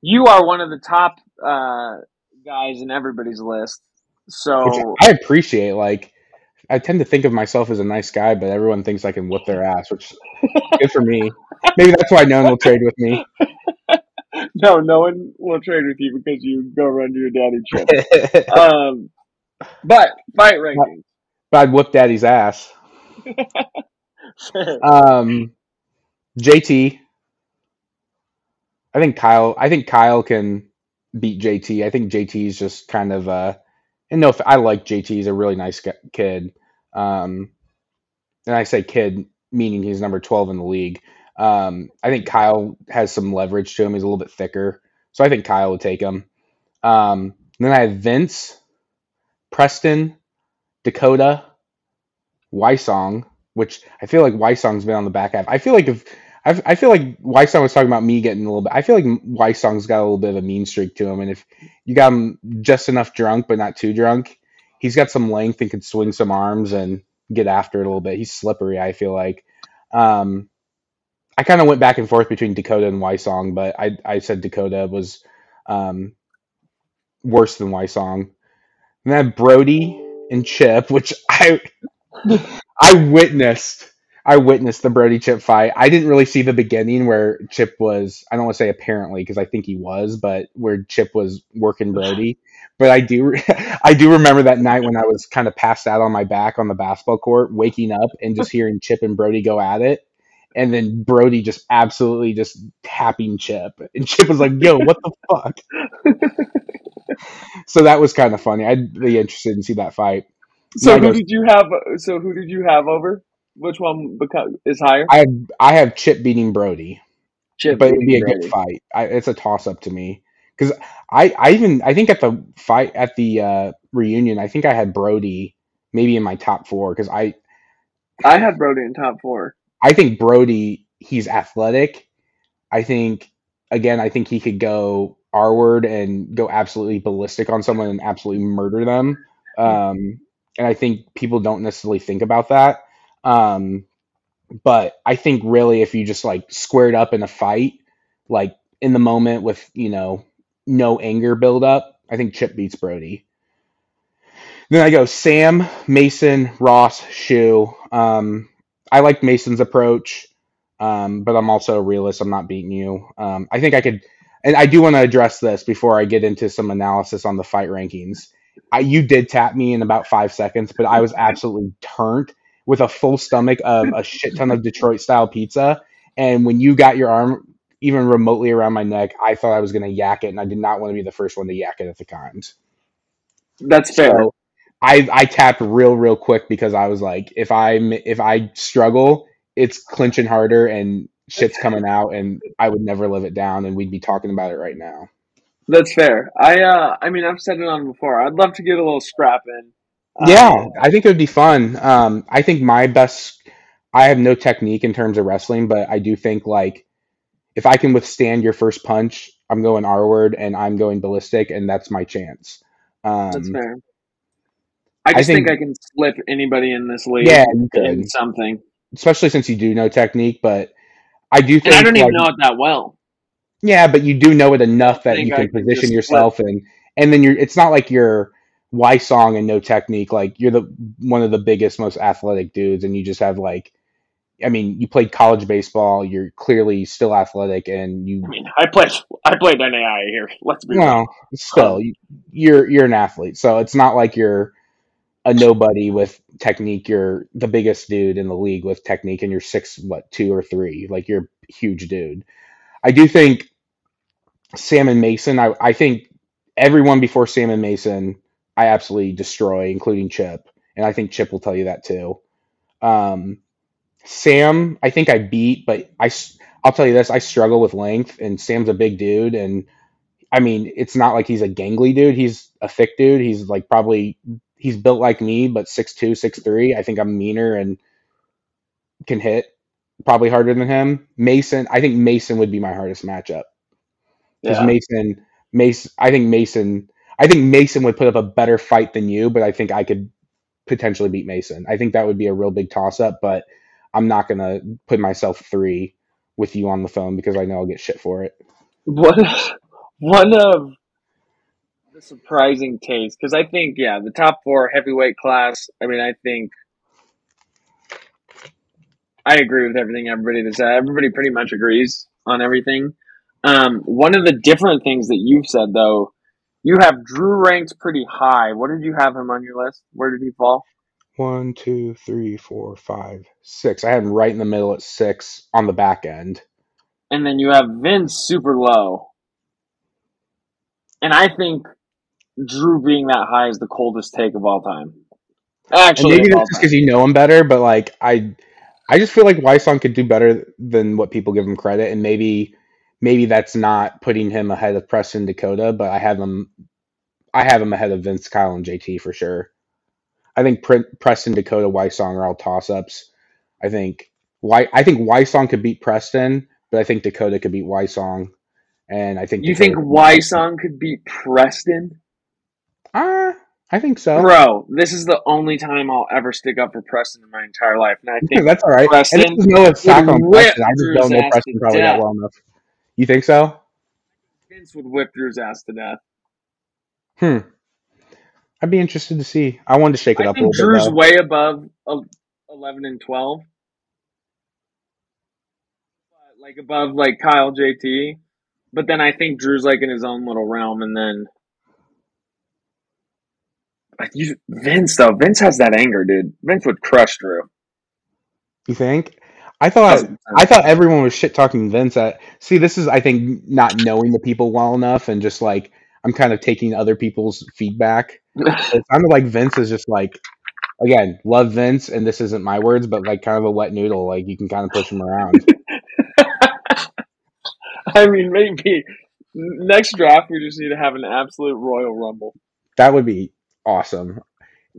S1: You are one of the top uh, guys in everybody's list.
S3: which
S1: So
S3: I appreciate. Like, I tend to think of myself as a nice guy, but everyone thinks I can whoop their ass, which good for me. Maybe that's why no one will trade with me. [laughs]
S1: no, no one will trade with you because you go run to your daddy trip.
S3: but [laughs]
S1: um, but fight rankings.
S3: I'd whoop daddy's ass. [laughs] Um, JT. I think Kyle. I think Kyle can beat JT. I think JT is just kind of uh, and no, I like JT. He's a really nice kid. Um, and I say kid meaning he's number twelve in the league. Um, I think Kyle has some leverage to him. He's a little bit thicker, so I think Kyle would take him. Um, then I have Vince, Preston, Dakota, Wysong, which I feel like Wysong's been on the back half. I feel like if I, I feel like Wysong was talking about me getting a little bit. I feel like Wysong's got a little bit of a mean streak to him, and if you got him just enough drunk but not too drunk, he's got some length and could swing some arms and get after it a little bit. He's slippery. I feel like. Um, I kind of went back and forth between Dakota and Wysong, but I I said Dakota was um, worse than Wysong. And then Brody and Chip, which I [laughs] I witnessed. I witnessed the Brody Chip fight. I didn't really see the beginning where Chip was. I don't want to say apparently because I think he was, but where Chip was working Brody. But I do, [laughs] I do remember that night when I was kind of passed out on my back on the basketball court, waking up and just hearing Chip and Brody go at it, and then Brody just absolutely just tapping Chip, and Chip was like, "Yo, what the [laughs] fuck." so that was kind of funny. I'd be interested in see that fight.
S1: So who did you have? So who did you have over? Which one is higher?
S3: I have I have Chip beating Brody.
S1: Chip
S3: but it'd be a
S1: beating
S3: good fight. I, it's a toss up to me because I, I even I think at the fight at the uh, reunion, I think I had Brody maybe in my top four because I
S1: I had Brody in top four.
S3: I think Brody he's athletic. I think again I think he could go R word and go absolutely ballistic on someone and absolutely murder them. Um, and I think people don't necessarily think about that. Um, but I think really if you just like squared up in a fight, like in the moment with you know no anger build up, I think Chip beats Brody. Then I go Sam, Mason, Ross, Shu. Um, I like Mason's approach, um, but I'm also a realist. I'm not beating you. Um, I think I could, and I do want to address this before I get into some analysis on the fight rankings. I, you did tap me in about five seconds, but I was absolutely turned with a full stomach of a shit ton of Detroit style pizza. And when you got your arm even remotely around my neck, I thought I was going to yak it, and I did not want to be the first one to yak it at the times.
S1: That's fair.
S3: So I I tapped real real quick because I was like, if I if I struggle, it's clinching harder and shit's coming out, and I would never live it down, and we'd be talking about it right now.
S1: That's fair. I uh, I mean, I've said it on before. I'd love to get a little scrap in.
S3: Yeah,
S1: Um,
S3: I think it would be fun. Um, I think my best. I have no technique in terms of wrestling, but I do think like if I can withstand your first punch, I'm going R word and I'm going ballistic, and that's my chance.
S1: that's
S3: Um,
S1: fair. I
S3: I
S1: just think,
S3: think-
S1: I can slip anybody in this league
S3: yeah,
S1: in something,
S3: especially since you do know technique, but I do
S1: and
S3: think
S1: I don't even
S3: like,
S1: know it that well.
S3: Yeah, but you do know it enough that you
S1: I
S3: can position yourself and and then you're it's not like you're Wysong and no technique. Like you're the one of the biggest, most athletic dudes and you just have like I mean, you played college baseball, you're clearly still athletic and you
S1: I mean, I played I played NAI here. Let's be real.
S3: well, still um, you're you're an athlete. So it's not like you're a nobody with technique. You're the biggest dude in the league with technique and you're six what, two or three. Like you're a huge dude. I do think Sam and Mason, I, I think everyone before Sam and Mason, I absolutely destroy, including Chip. And I think Chip will tell you that too. Um, Sam, I think I beat, but I I'll tell you this, I struggle with length, and Sam's a big dude. And I mean, it's not like he's a gangly dude. He's a thick dude. He's like probably, he's built like me, but 6'2, 6'3. I think I'm meaner and can hit probably harder than him. Mason, I think Mason would be my hardest matchup because
S1: Yeah.
S3: Mason, Mason, I think Mason, I think Mason would put up a better fight than you, but I think I could potentially beat Mason. I think that would be a real big toss up, but I'm not gonna put myself three with you on the phone because I know I'll get shit for it.
S1: One [laughs] one of surprising takes because I think yeah, the top four heavyweight class. I mean, I think I agree with everything everybody that said. Everybody pretty much agrees on everything. Um, one of the different things that you've said though, you have Drew ranked pretty high. What did you have him on your list? Where did he fall?
S3: One, two, three, four, five, six. I had him right in the middle at six on the back end.
S1: And then you have Vince super low. And I think Drew being that high is the coldest take of all time.
S3: And
S1: Actually,
S3: maybe that's just because you know him better, but like I, I just feel like Wysong could do better than what people give him credit, and maybe, maybe that's not putting him ahead of Preston Dakota, but I have him, I have him ahead of Vince, Kyle, and JT for sure. I think Pre- Preston Dakota Wysong are all toss ups. I think Why I think Wysong could beat Preston, but I think Dakota could beat Wysong, and I think
S1: You
S3: Dakota
S1: think
S3: could.
S1: Wysong could beat Preston?
S3: I think so.
S1: Bro, this is the only time I'll ever stick up for Preston in my entire life. And I think
S3: That's all right.
S1: Preston
S3: and this is no attack on Preston. I just don't know Preston
S1: to
S3: probably that well enough. You think so?
S1: Vince would whip Drew's ass to death.
S3: Hmm. I'd be interested to see. I wanted to shake it
S1: I
S3: up a
S1: think
S3: little
S1: Drew's
S3: bit. Though.
S1: way above eleven and twelve, like above like Kyle JT. But then I think Drew's like in his own little realm, and then you, Vince though. Vince has that anger, dude. Vince would crush Drew.
S3: You think? I thought
S1: 100%.
S3: I thought everyone was shit talking Vince. At see, this is I think not knowing the people well enough, and just like I'm kind of taking other people's feedback. [laughs] It sounded like Vince is just like, again, love Vince, and this isn't my words, but like kind of a wet noodle. Like you can kind of push him around. [laughs]
S1: I mean, maybe next draft we just need to have an absolute Royal Rumble.
S3: that would be awesome.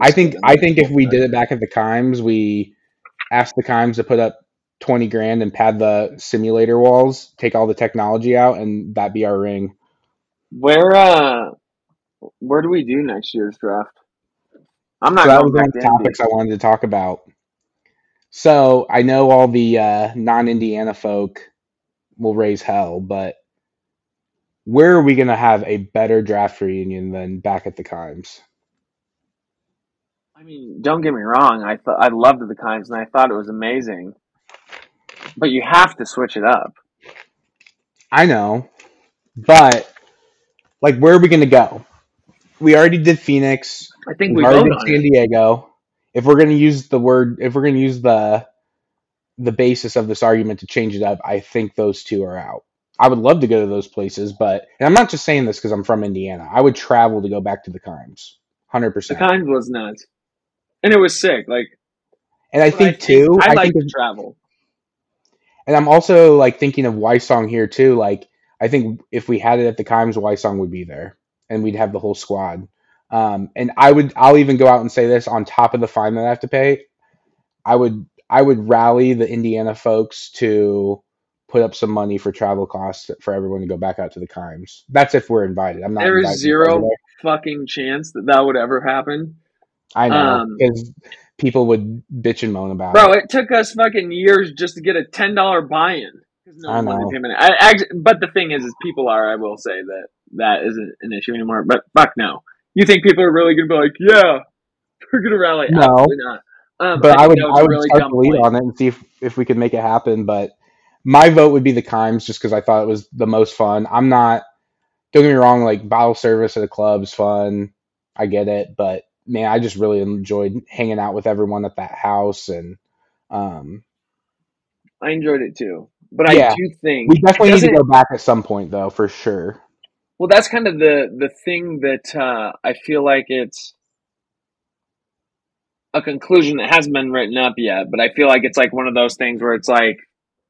S3: I think I think if we did it back at the Kimes, we asked the Kimes to put up twenty grand and pad the simulator walls, take all the technology out, and that be our ring.
S1: where uh, where do we do next year's draft? I'm not
S3: So that was one of the topics I wanted to talk about. So I know all the uh, non-Indiana folk will raise hell, but where are we going to have a better draft reunion than back at the Kimes?
S1: I mean, don't get me wrong. I thought I loved the Kimes and I thought it was amazing, but you have to switch it up.
S3: I know, but like, where are we going to go? We already did Phoenix.
S1: I think
S3: We've
S1: we
S3: already
S1: vote
S3: did
S1: on
S3: San
S1: it.
S3: Diego. If we're going to use the word, if we're going to use the the basis of this argument to change it up, I think those two are out. I would love to go to those places, but and I'm not just saying this because I'm from Indiana. I would travel to go back to the Kimes, hundred percent.
S1: The
S3: percent.
S1: Kimes was nuts, and it was sick. Like,
S3: And I think too,
S1: I
S3: I
S1: like
S3: think,
S1: to travel.
S3: and I'm also like thinking of Wysong here too. Like I think if we had it at the Kimes, Wysong would be there, and we'd have the whole squad. Um, and I would, I'll even go out and say this on top of the fine that I have to pay. I would, I would rally the Indiana folks to put up some money for travel costs for everyone to go back out to the Kimes. That's if we're invited. I'm not.
S1: There is zero fucking chance that that would ever happen.
S3: I know
S1: um,
S3: because people would bitch and moan about
S1: bro.
S3: it.
S1: It took us fucking years just to get a ten dollar buy-in because no
S3: I
S1: one
S3: know.
S1: in it. I, but the thing is, is people are. I will say that that isn't an issue anymore. But fuck no. You think people are really gonna be like, yeah, we're gonna rally?
S3: No.
S1: Absolutely not. Um,
S3: but I would I would
S1: really
S3: start the lead on it and see if, if we could make it happen. But my vote would be the Kimes just because I thought it was the most fun. I'm not don't get me wrong, like bottle service at a club's fun. I get it, but man, I just really enjoyed hanging out with everyone at that house and um
S1: I enjoyed it too, but
S3: Yeah.
S1: I do think
S3: we definitely need to go back at some point though, for sure.
S1: Well, that's kind of the the thing that uh, I feel like it's a conclusion that hasn't been written up yet, but I feel like it's like one of those things where it's like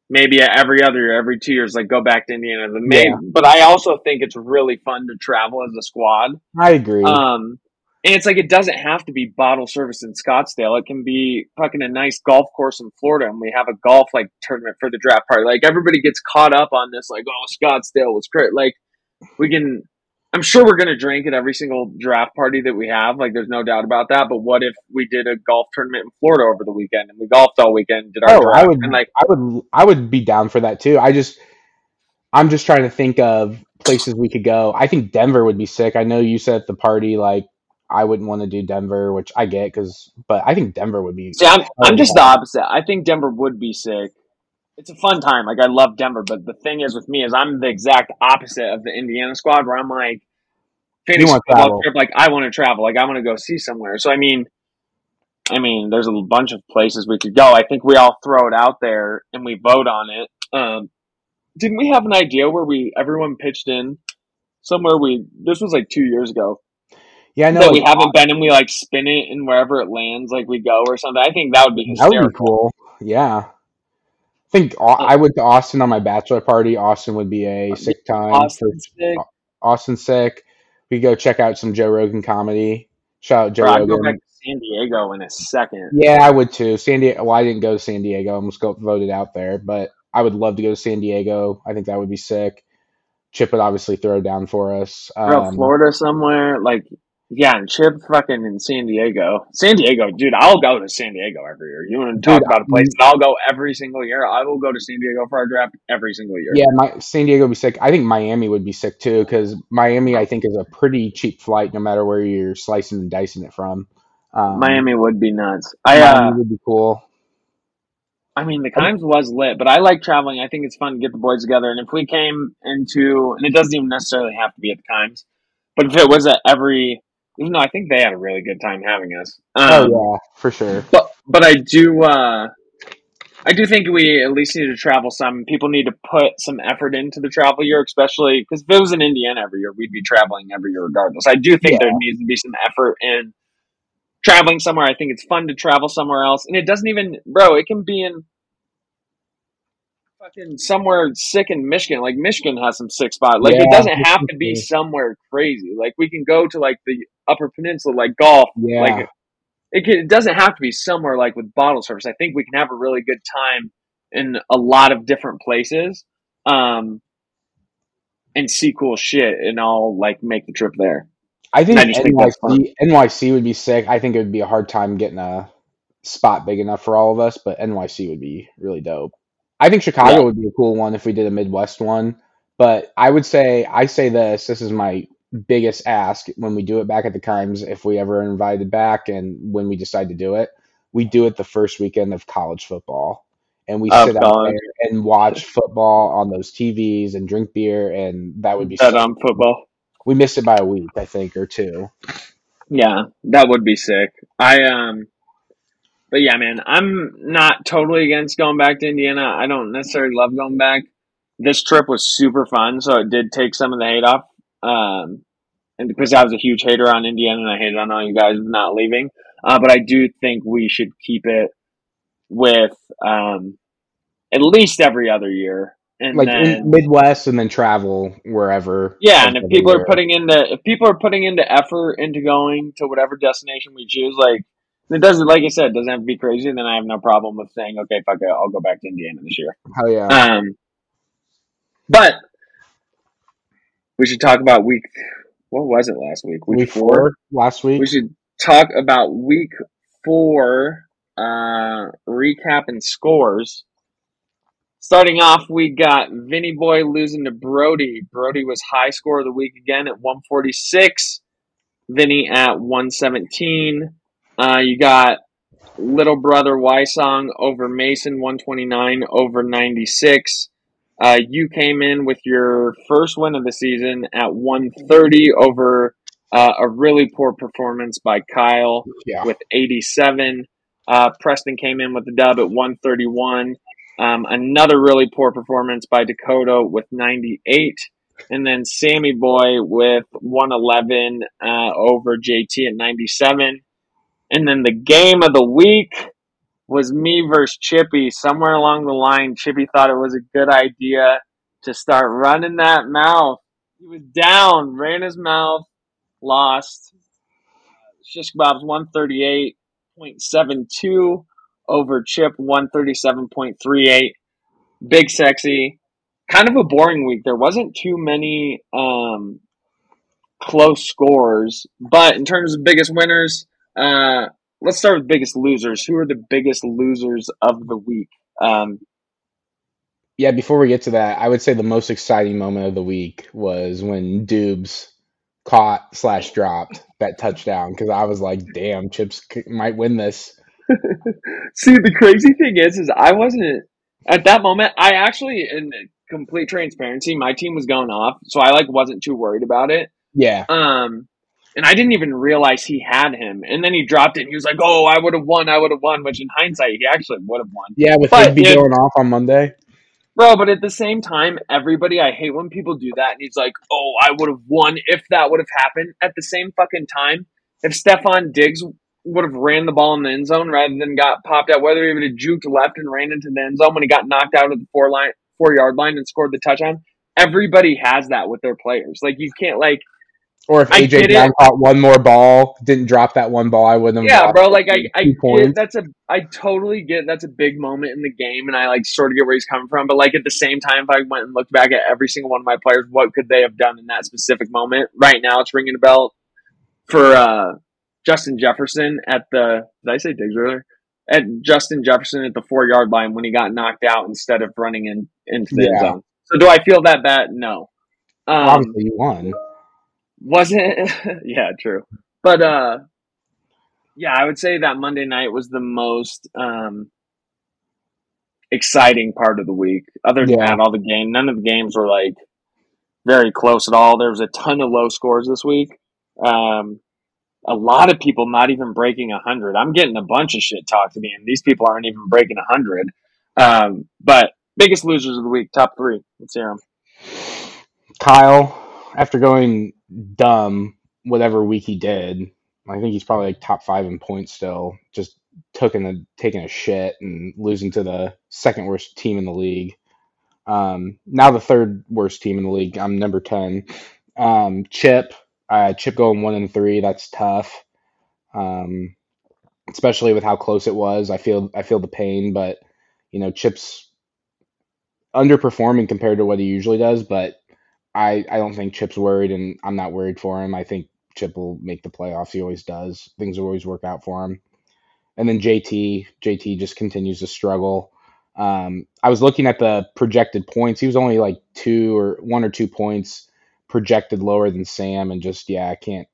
S1: maybe every other year, every two years, like go back to Indiana. Maybe,
S3: Yeah.
S1: but I also think it's really fun to travel as a squad.
S3: I agree.
S1: Um, and it's like it doesn't have to be bottle service in Scottsdale. It can be fucking a nice golf course in Florida, and we have a golf like tournament for the draft party. Like everybody gets caught up on this, like oh Scottsdale was great. Like we can. I'm sure we're gonna drink at every single draft party that we have. Like there's no doubt about that. But what if we did a golf tournament in Florida over the weekend and we golfed all weekend, did our
S3: Oh,
S1: draft,
S3: I would,
S1: and like
S3: I would, I would be down for that too. I just, I'm just trying to think of places we could go. I think Denver would be sick. I know you said at the party like I wouldn't want to do Denver, which I get because, but I think Denver would be.
S1: See, I'm, I'm just the opposite. I think Denver would be sick. It's a fun time. Like I love Denver, but the thing is with me is I'm the exact opposite of the Indiana squad, where I'm like, Phoenix
S3: want
S1: football
S3: travel.
S1: trip, like I want to travel, like I want to go see somewhere. So I mean, I mean, there's a bunch of places we could go. I think we all throw it out there and we vote on it. Um, didn't we have an idea where we everyone pitched in somewhere? We this was like two years ago
S3: Yeah, no, know.
S1: that we haven't been, and we like spin it, and wherever it lands, like we go or something. I think that would be
S3: that would be cool. Yeah. I think Au- I went to Austin on my bachelor party. Austin would be a sick time. for-
S1: sick.
S3: Austin sick. We go check out some Joe Rogan comedy. Shout out Joe
S1: Bro, I'd go
S3: Rogan.
S1: back to San Diego in a second.
S3: Yeah, I would too. San Diego. Well, I didn't go to San Diego. I almost got voted out there, but I would love to go to San Diego. I think that would be sick. Chip would obviously throw down for us.
S1: Bro,
S3: Um,
S1: Florida somewhere, like Yeah, and Chip fucking in San Diego. San Diego, dude, I'll go to San Diego every year. You want to talk
S3: Dude,
S1: about a place that I'll go every single year? I will go to San Diego for our draft every single year.
S3: Yeah, my San Diego would be sick. I think Miami would be sick too because Miami, I think, is a pretty cheap flight no matter where you're slicing and dicing it from. Um,
S1: Miami would be nuts. I
S3: Miami
S1: uh,
S3: would be cool.
S1: I mean, the Kimes was lit, but I like traveling. I think it's fun to get the boys together. And if we came into, and it doesn't even necessarily have to be at the Kimes, but if it was at every, even though I think they had a really good time having us. Um,
S3: oh yeah, for sure.
S1: But but I do uh I do think we at least need to travel some. People need to put some effort into the travel year, especially because if it was in Indiana every year, we'd be traveling every year regardless. I do think
S3: Yeah.
S1: there needs to be some effort in traveling somewhere. I think it's fun to travel somewhere else, and it doesn't even, bro. It can be in fucking somewhere sick in Michigan. Like Michigan has some sick spot. Like it doesn't have to be somewhere crazy. Like we can go to like the Upper Peninsula, like golf,
S3: Yeah,
S1: like it, can, it doesn't have to be somewhere like with bottle service. I think we can have a really good time in a lot of different places, um, and see cool shit, and I'll like make the trip there.
S3: I think
S1: I just think.
S3: NYC NYC would be sick. I think it would be a hard time getting a spot big enough for all of us, but NYC would be really dope. I think Chicago
S1: Yeah.
S3: would be a cool one if we did a Midwest one. But I would say I say this. This is my biggest ask when we do it back at the Kimes. If we ever are invited back, and when we decide to do it, we do it the first weekend of college football, and we
S1: Of
S3: sit out there and watch football on those TVs and drink beer, and that would be.
S1: Bet on football.
S3: We missed it by a week, I think, or two.
S1: Yeah, that would be sick. I um, but yeah, man, I'm not totally against going back to Indiana. I don't necessarily love going back. This trip was super fun, so it did take some of the hate off. Um, and because I was a huge hater on Indiana and I hated on all you guys not leaving, uh, but I do think we should keep it with um, at least every other year, and
S3: like
S1: then
S3: in Midwest and then travel wherever.
S1: Yeah, and if people are
S3: year.
S1: putting into if people are putting into effort into going to whatever destination we choose, like it doesn't like I said, it doesn't have to be crazy, And then I have no problem with saying, Okay, fuck it, I'll go back to Indiana this year.
S3: hell yeah,
S1: Um but we should talk about week what was it last week?
S3: week four last week.
S1: We should talk about week four, uh recap and scores. Starting off, we got Vinny Boy losing to Brody. Brody was high score of the week again at 146. Vinny at 117. Uh, you got Little Brother Wysong over Mason 129 over 96. Uh, you came in with your first win of the season at 130 over uh, a really poor performance by Kyle
S3: yeah,
S1: with 87. Uh, Preston came in with the dub at 131. Um, another really poor performance by Dakota with 98. And then Sammy Boy with 111 uh, over JT at 97. And then the game of the week was me versus Chippy. Somewhere along the line, Chippy thought it was a good idea to start running that mouth. He was down, ran his mouth, lost. Shish Kebab's 138.72 over Chip 137.38. Big sexy. Kind of a boring week. There wasn't too many um, close scores, but in terms of biggest winners, uh, let's start with biggest losers. Who are the biggest losers of the week? Um,
S3: yeah. Before we get to that, I would say the most exciting moment of the week was when Dubes caught slash dropped that touchdown because I was like, damn, Chips might win this. [laughs]
S1: See, the crazy thing is, is I wasn't at that moment. I actually, in complete transparency, my team was going off, so I like wasn't too worried about it.
S3: Yeah,
S1: Um, and I didn't even realize he had him. And then he dropped it, and he was like, "Oh, I would have won. I would have won." Which, in hindsight, he actually would have won,
S3: yeah. With
S1: But
S3: Higbee
S1: if-
S3: going off on Monday.
S1: bro. But at the same time, everybody, I hate when people do that. And he's like, "Oh, I would have won if that would have happened." At the same fucking time, if Stefon Diggs would have ran the ball in the end zone rather than got popped out, whether he would have juked left and ran into the end zone when he got knocked out at the four line, four yard line and scored the touchdown. Everybody has that with their players. Like you can't like
S3: Or if AJ. Brown caught one more ball, didn't drop that one ball, I wouldn't have.
S1: yeah, bro. Like I, I get that's a, I totally get that's a big moment in the game, and I like sort of get where he's coming from. But like at the same time, if I went and looked back at every single one of my players, what could they have done in that specific moment? Right now, it's ringing a bell. for uh, Justin Jefferson at the did I say Diggs earlier? At Justin Jefferson at the four yard line when he got knocked out instead of running in into the end zone. So do I feel that bad? No. Um,
S3: Obviously, you won.
S1: Was it? [laughs] yeah, true. But uh, yeah, I would say that Monday night was the most um, exciting part of the week. Other than
S3: Yeah.
S1: that, all the game, none of the games were like very close at all. There was a ton of low scores this week. Um, a lot of people not even breaking hundred. I'm getting a bunch of shit talked to me, and these people aren't even breaking hundred. Um, but biggest losers of the week, top three. Let's hear them.
S3: Kyle, after going dumb whatever week he did, I think he's probably like top five in points still. Just took a taking a shit and losing to the second worst team in the league. Um, now the third worst team in the league. I'm number ten. Um, Chip, uh, Chip going one and three. That's tough. Um, especially with how close it was. I feel I feel the pain, but you know Chip's underperforming compared to what he usually does. But I I don't think Chip's worried, and I'm not worried for him. I think Chip will make the playoffs. He always does. Things will always work out for him. And then JT, JT just continues to struggle. Um, I was looking at the projected points. He was only like two or one or two points projected lower than Sam, and just yeah, I can't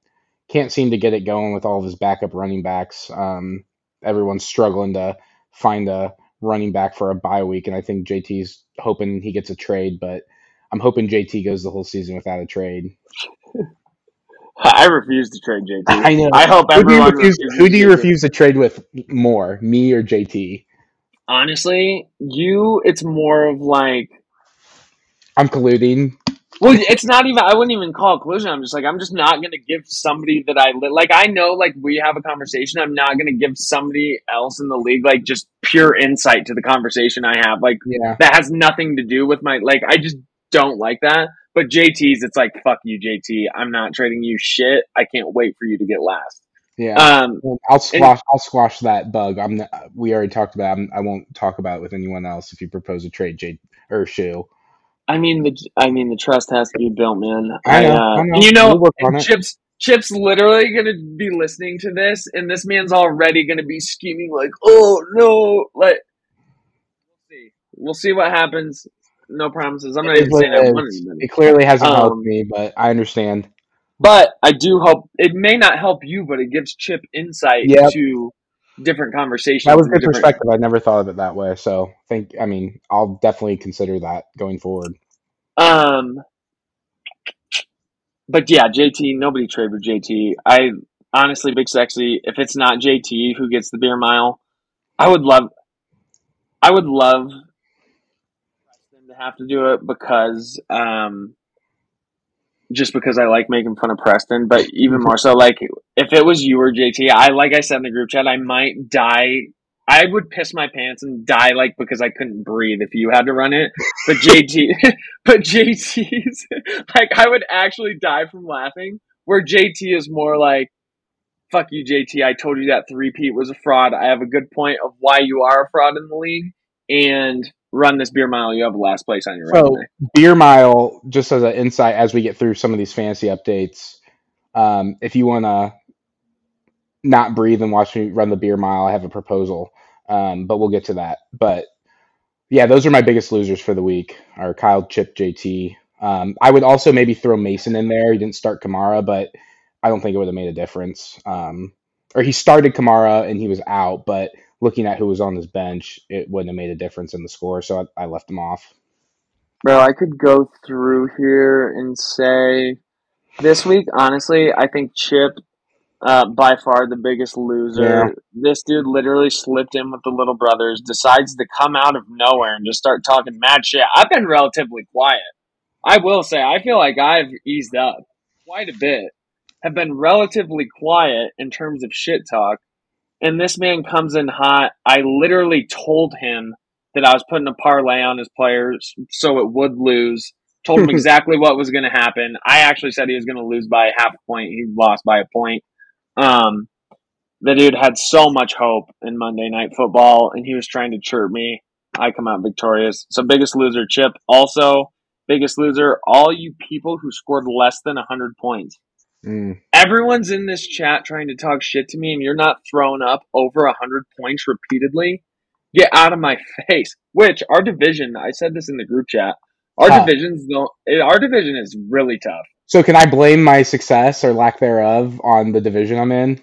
S3: can't seem to get it going with all of his backup running backs. Um, everyone's struggling to find a running back for a bye week, and I think JT's hoping he gets a trade, but I'm hoping JT goes the whole season without a trade.
S1: I refuse to trade JT.
S3: I know.
S1: I hope
S3: Who do you
S1: everyone
S3: refuse? Who do you
S1: to.
S3: refuse to trade with more, me or JT?
S1: Honestly, you. It's more of like.
S3: I'm colluding.
S1: Well, it's not even. I wouldn't even call it collusion. I'm just like I'm just not going to give somebody that I li- like. I know, like we have a conversation. I'm not going to give somebody else in the league like just pure insight to the conversation I have. Like
S3: Yeah,
S1: that has nothing to do with my like. I just don't like that. But JT's, it's like fuck you, JT. I'm not trading you shit. I can't wait for you to get last.
S3: yeah.
S1: Um,
S3: I'll squash. I'll squash that bug. I'm. Not, we already talked about. I'm, I won't talk about it with anyone else if you propose a trade, J or.
S1: I mean the I mean the trust has to be built, man.
S3: I know,
S1: uh,
S3: I know.
S1: you know,
S3: We'll
S1: and. Chip's Chip's literally gonna be listening to this, and this man's already gonna be scheming like, "Oh no!" Like, we'll see. We'll see what happens. No promises. I'm not
S3: It is
S1: even saying
S3: it
S1: I
S3: is.
S1: want anybody,
S3: It clearly hasn't
S1: Um,
S3: helped me, but I understand.
S1: but I do hope it may not help you, but it gives Chip insight
S3: Yep.
S1: to different conversations.
S3: That was good
S1: different-
S3: perspective. I never thought of it that way. So think. I mean, I'll definitely consider that going forward.
S1: Um, but yeah, JT. Nobody trade for JT. I honestly, big sexy. If it's not JT who gets the beer mile, I would love. I would love have to do it because, um, just because I like making fun of Preston. But even more so, like if it was you or JT, I like I said in the group chat, I might die. I would piss my pants and die like because I couldn't breathe if you had to run it. But [laughs] JT, [laughs] but JT's [laughs] like I would actually die from laughing. Where JT is more like, "Fuck you, JT. I told you that three Pete was a fraud. I have a good point of why you are a fraud in the league, and run this beer mile. You have last place on your
S3: So
S1: resume."
S3: beer mile, just as an insight, as we get through some of these fancy updates, um, if you want to not breathe and watch me run the beer mile, I have a proposal. Um, but we'll get to that. But yeah, those are my biggest losers for the week. Are Kyle, Chip, JT. Um, I would also maybe throw Mason in there. He didn't start Kamara, but I don't think it would have made a difference. Um, or he started Kamara and he was out, but looking at who was on his bench, it wouldn't have made a difference in the score. So I, I left him off.
S1: Bro, I could go through here and say this week, honestly, I think Chip, uh, by far the biggest loser.
S3: Yeah.
S1: This dude literally slipped in with the little brothers, decides to come out of nowhere and just start talking mad shit. I've been relatively quiet. I will say, I feel like I've eased up quite a bit, have been relatively quiet in terms of shit talk. And this man comes in hot. I literally told him that I was putting a parlay on his players so it would lose. Told him [laughs] exactly what was going to happen. I actually said he was going to lose by half a point. He lost by a point. Um, the dude had so much hope in Monday Night Football, and he was trying to chirp me. I come out victorious. So biggest loser, Chip. Also, biggest loser, all you people who scored less than hundred points.
S3: Mm.
S1: Everyone's in this chat trying to talk shit to me, and you're not throwing up over a hundred points repeatedly. Get out of my [laughs] face. Which our division, I said this in the group chat. Our
S3: Tough.
S1: division's no, our division is really tough.
S3: So can I blame my success or lack thereof on the division I'm in?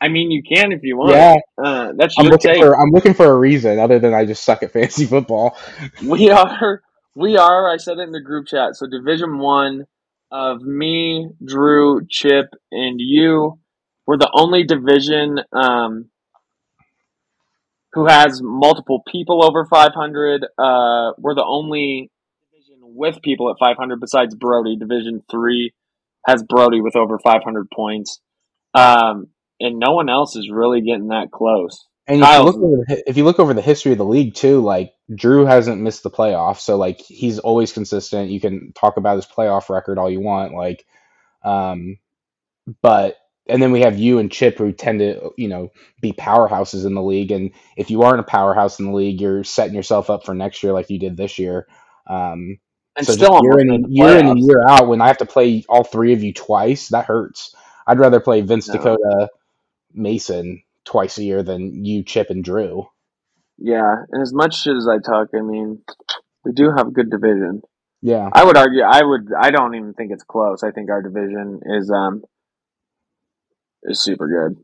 S1: I mean, you can if you want.
S3: Yeah.
S1: uh, that's
S3: I'm looking
S1: take.
S3: for I'm looking for a reason other than I just suck at [laughs] fantasy football.
S1: We are, we are. I said it in the group chat. So Division One of me, Drew, Chip, and you. We're the only division um, who has multiple people over 500. Uh, we're the only division with people at 500 besides Brody. Division Three has Brody with over 500 points, um, and no one else is really getting that close.
S3: And if you look over the, if you look over the history of the league too, like Drew hasn't missed the playoffs, so like he's always consistent. You can talk about his playoff record all you want, like, um, but and then we have you and Chip who tend to you know be powerhouses in the league, and if you aren't a powerhouse in the league, you're setting yourself up for next year like you did this year. Um,
S1: and
S3: so
S1: still
S3: year in and year in and year out, when I have to play all three of you twice, that hurts. I'd rather play Vince
S1: No.
S3: Dakota, Mason twice a year than you, Chip, and Drew.
S1: Yeah, and as much as I talk, I mean, we do have a good division.
S3: Yeah.
S1: I would argue. I would. I don't even think it's close. I think our division is um is super good.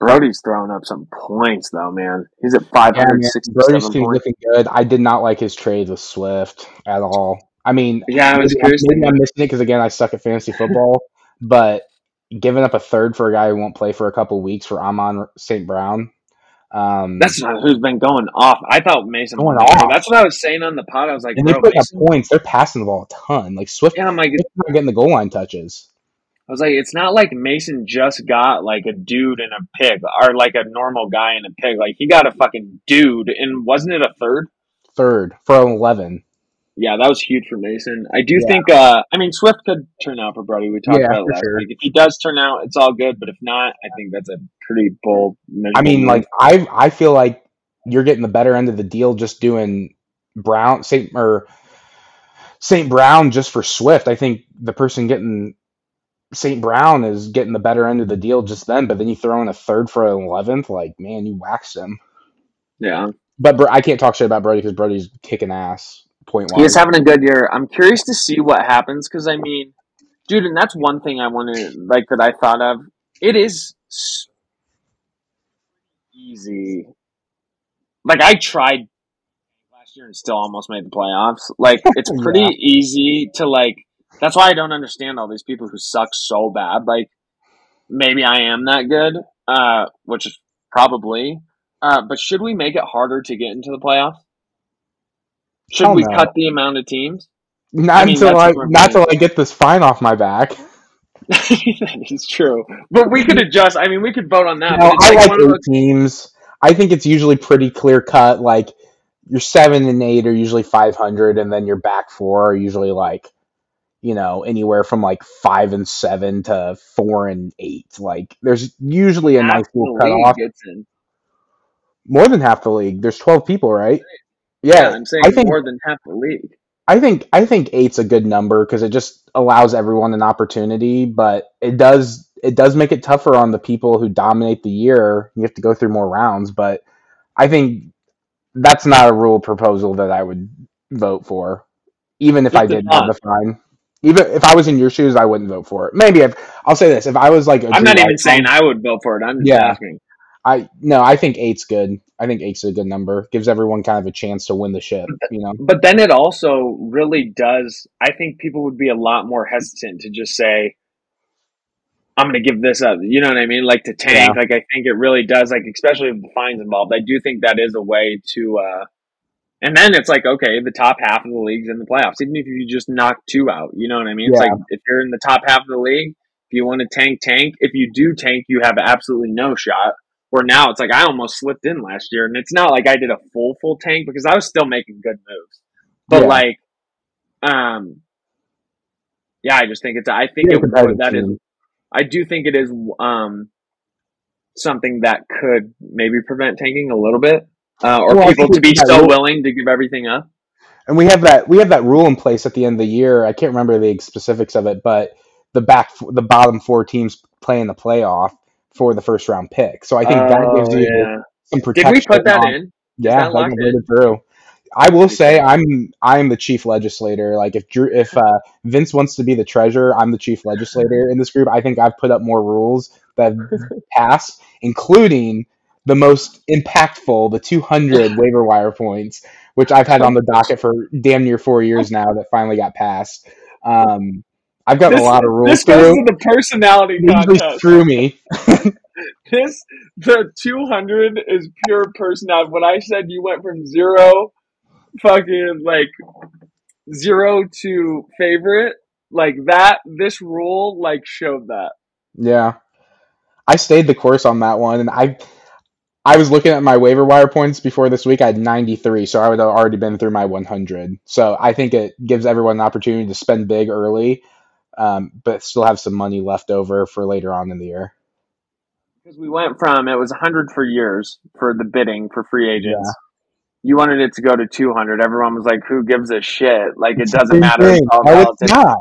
S1: Brody's throwing up some points though, man. He's at five
S3: Yeah,
S1: hundred
S3: man.
S1: sixty-seven
S3: Brody's team's looking good. I did not like his trade with Swift at all. I mean,
S1: Yeah, I was
S3: maybe,
S1: curious.
S3: maybe I'm missing it because again, I suck at fantasy football. [laughs] but giving up a third for a guy who won't play for a couple weeks for Amon St. Brown. Um,
S1: That's who's been going off. I thought Mason.
S3: Going off.
S1: That's what I was saying on the pod. I was like,
S3: and they
S1: bro,
S3: put up points. They're passing the ball a ton. Like Swift,
S1: Yeah, I'm like,
S3: not getting the goal line touches.
S1: I was like, it's not like Mason just got like a dude and a pig, or like a normal guy and a pig. Like he got a fucking dude, and wasn't it a third?
S3: Third for eleven.
S1: Yeah, that was huge for Mason. I do
S3: Yeah.
S1: think. uh I mean, Swift could turn out for Brody. We talked
S3: Yeah,
S1: about it last
S3: sure.
S1: week. If he does turn out, it's all good. But if not, I think that's a pretty bold.
S3: I mean,
S1: measurable
S3: like I I feel like you're getting the better end of the deal just doing Brown Saint or Saint Brown just for Swift. I think the person getting Saint Brown is getting the better end of the deal just then. But then you throw in a third for an eleventh, like man, you waxed him.
S1: Yeah,
S3: But I can't talk shit about Brody because Brody's kicking ass point
S1: he is having a good year. I'm curious to see what happens because I mean, dude, and that's one thing I wanted, like that I thought of. It is easy. Like I tried last year and still almost made the playoffs. Like [laughs] it's pretty
S3: Yeah.
S1: easy to like. That's why I don't understand all these people who suck so bad. Like maybe I am that good, uh, which is probably. Uh, but should we make it harder to get into the playoffs? Should
S3: Hell
S1: we
S3: no.
S1: cut the amount of teams?
S3: Not
S1: I mean,
S3: until I not till I get this fine off my back. [laughs] [laughs]
S1: that is true. But we could adjust. I mean, we could vote on that.
S3: No, I
S1: like
S3: like eight
S1: those,
S3: teams. I think it's usually pretty clear cut. Like your seven and eight are usually five hundred, and then your back four are usually like, you know, anywhere from like five and seven to four and eight. Like there's usually a
S1: half
S3: nice little cutoff. More than half the league. There's twelve people, right?
S1: Yeah, I'm saying
S3: I think
S1: more than half the league.
S3: I think I think eight's a good number because it just allows everyone an opportunity, but it does it does make it tougher on the people who dominate the year. You have to go through more rounds, but I think that's not a rule proposal that I would vote for, even if
S1: Just
S3: I did have the fine. Even if I was in your shoes, I wouldn't vote for it. Maybe if I'll say this: if I was like,
S1: I'm not even saying I would vote for it. I'm just
S3: Yeah.
S1: asking.
S3: I no, I think eight's good. I think eight's a good number. Gives everyone kind of a chance to win the ship. You know,
S1: But then it also really does. I think people would be a lot more hesitant to just say, "I'm going to give this up." You know what I mean? Like to tank.
S3: Yeah.
S1: Like I think it really does. Like especially with the fines involved, I do think that is a way to. uh And then it's like, okay, the top half of the league's in the playoffs. Even if you just knock two out, you know what I mean? It's like if you're in the top half of the league, if you want to tank, tank. If you do tank, you have absolutely no shot. Where now it's like I almost slipped in last year, and it's not like I did a full full tank because I was still making good moves. But
S3: Yeah.
S1: like, um, yeah, I just think it's. I think
S3: You're
S1: it That is. I do think it is. Um, something that could maybe prevent tanking a little bit, uh, or
S3: Well,
S1: people to be so
S3: rule-
S1: willing to give everything up.
S3: And we have that we have that rule in place at the end of the year. I can't remember the specifics of it, but the back the bottom four teams playing the playoff for the first round pick. So I think that gives
S1: Oh,
S3: you
S1: yeah.
S3: some
S1: Did
S3: protection.
S1: we put that
S3: on-
S1: in?
S3: Yeah,
S1: that
S3: got through. I will say I'm I'm the chief legislator. Like if Drew, if uh, Vince wants to be the treasurer, I'm the chief legislator in this group. I think I've put up more rules that [laughs] have passed, including the most impactful, the 200 [laughs] waiver wire points, which I've had on the docket for damn near four years now. That finally got passed. Um, I've gotten
S1: This-
S3: a lot of rules
S1: This goes to the personality contest.
S3: screw me. [laughs] [laughs]
S1: This the 200 is pure personality. When I said you went from zero, fucking like zero to favorite, like that. This rule like showed that.
S3: Yeah. I stayed the course on that one and I I was looking at my waiver wire points before this week. I had 93, so I would have already been through my 100. So I think it gives everyone an opportunity to spend big early, um, but still have some money left over for later on in the year.
S1: Because we went from it was 100 for years for the bidding for free agents. You wanted it to go to 200. Everyone was like, "Who gives a shit? Like it doesn't matter. It's
S3: thing.
S1: all
S3: No, not.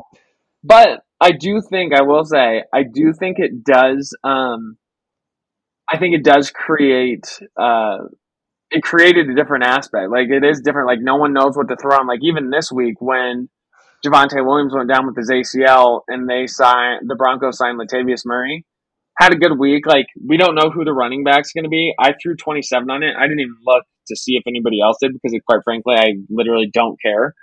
S1: But I do think I will say I do think it does. Um, I think it does create. Uh, it created a different aspect. Like it is different. Like no one knows what to throw. on. Like even this week when Javonte Williams went down with his ACL and they signed the Broncos signed Latavius Murray. Had a good week. Like we don't know who the running back's going to be. I threw twenty seven on it. I didn't even look to see if anybody else did because, quite frankly, I literally don't care.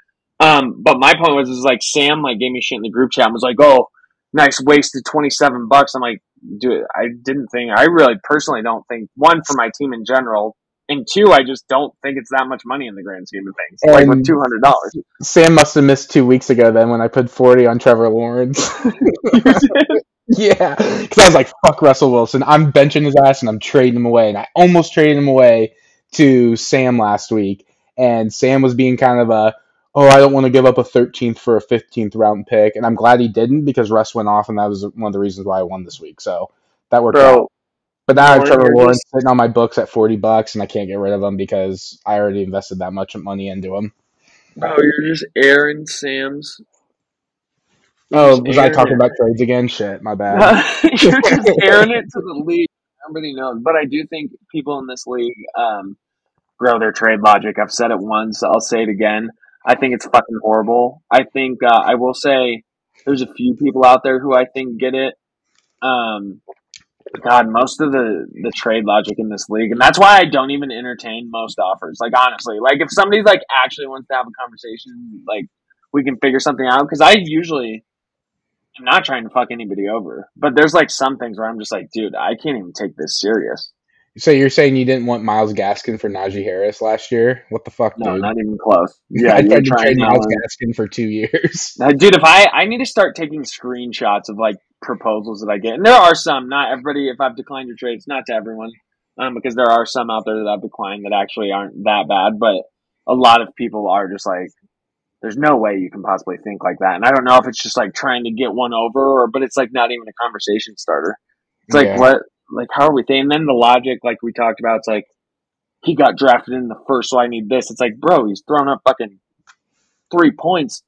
S1: Um, but my point was, is like Sam like gave me shit in the group chat and was like, "Oh, nice wasted twenty seven bucks." I'm like, dude, I didn't think. I really personally don't think one for my team in general, and two, I just don't think it's that much money in the grand scheme of things. like with two hundred dollars.
S3: Sam must have missed two weeks ago then when I put 40 on Trevor Lawrence. [laughs] yeah, because I was like, fuck Russell Wilson. I'm benching his ass and I'm trading him away. And I almost traded him away to Sam last week. And Sam was being kind of a, oh, I don't want to give up a 13th for a 15th round pick. And I'm glad he didn't because Russ went off and that was one of the reasons why I won this week. So that worked out. But now I have Trevor Lawrence sitting on my books at 40 bucks and I can't get rid of him because I already invested that much money into him.
S1: Oh, you're just airing Sam's.
S3: Oh,
S1: Just
S3: was I
S1: airing
S3: talking
S1: it.
S3: about trades again? Shit, my bad. [laughs]
S1: you're [laughs] just airing it to the league. Everybody knows, but I do think people in this league um, grow their trade logic. I've said it once. I'll say it again. I think it's fucking horrible. I think uh, I will say there's a few people out there who I think get it. Um, God, most of the the trade logic in this league, and that's why I don't even entertain most offers. Like honestly, like if somebody's like actually wants to have a conversation, like we can figure something out. Because I usually am not trying to fuck anybody over, but there's like some things where I'm just like, dude, I can't even take this serious.
S3: So you're saying you didn't want Myles Gaskin for Najee Harris last year? What the fuck,
S1: No,
S3: dude?
S1: not even close. [laughs] Yeah,
S3: I tried to trade Myles Gaskin for two years. [laughs]
S1: Uh, dude, if I I need to start taking screenshots of like proposals that I get, and there are some. Not everybody. If I've declined your trades, not to everyone, um, because there are some out there that I've declined that actually aren't that bad. But a lot of people are just like, there's no way you can possibly think like that. And I don't know if it's just like trying to get one over, or but it's like not even a conversation starter. It's like
S3: Yeah.
S1: what, like how are we thinking? And then the logic, like we talked about, it's like he got drafted in the first, so I need this. It's like, bro, he's thrown up fucking three points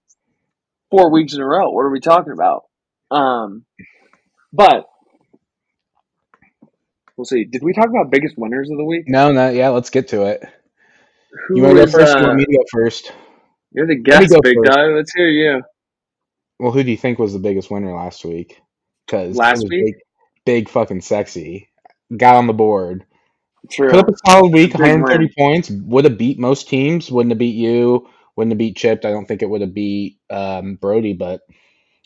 S1: four weeks in a row. What are we talking about? Um, but we'll see. Did we talk about biggest winners of the week?
S3: No, no, yeah, let's get to it.
S1: Who
S3: You want to go first? you
S1: uh,
S3: want me to go first?
S1: you're the guest, big
S3: first.
S1: guy. Let's hear you.
S3: Well, who do you think was the biggest winner last week? Because
S1: Last week?
S3: big, big fucking sexy. Got on the board.
S1: True.
S3: Put up a solid week, 130
S1: win.
S3: points. Would have beat most teams. Wouldn't have beat you. Wouldn't have beat Chipped. I don't think it would have beat um, Brody, but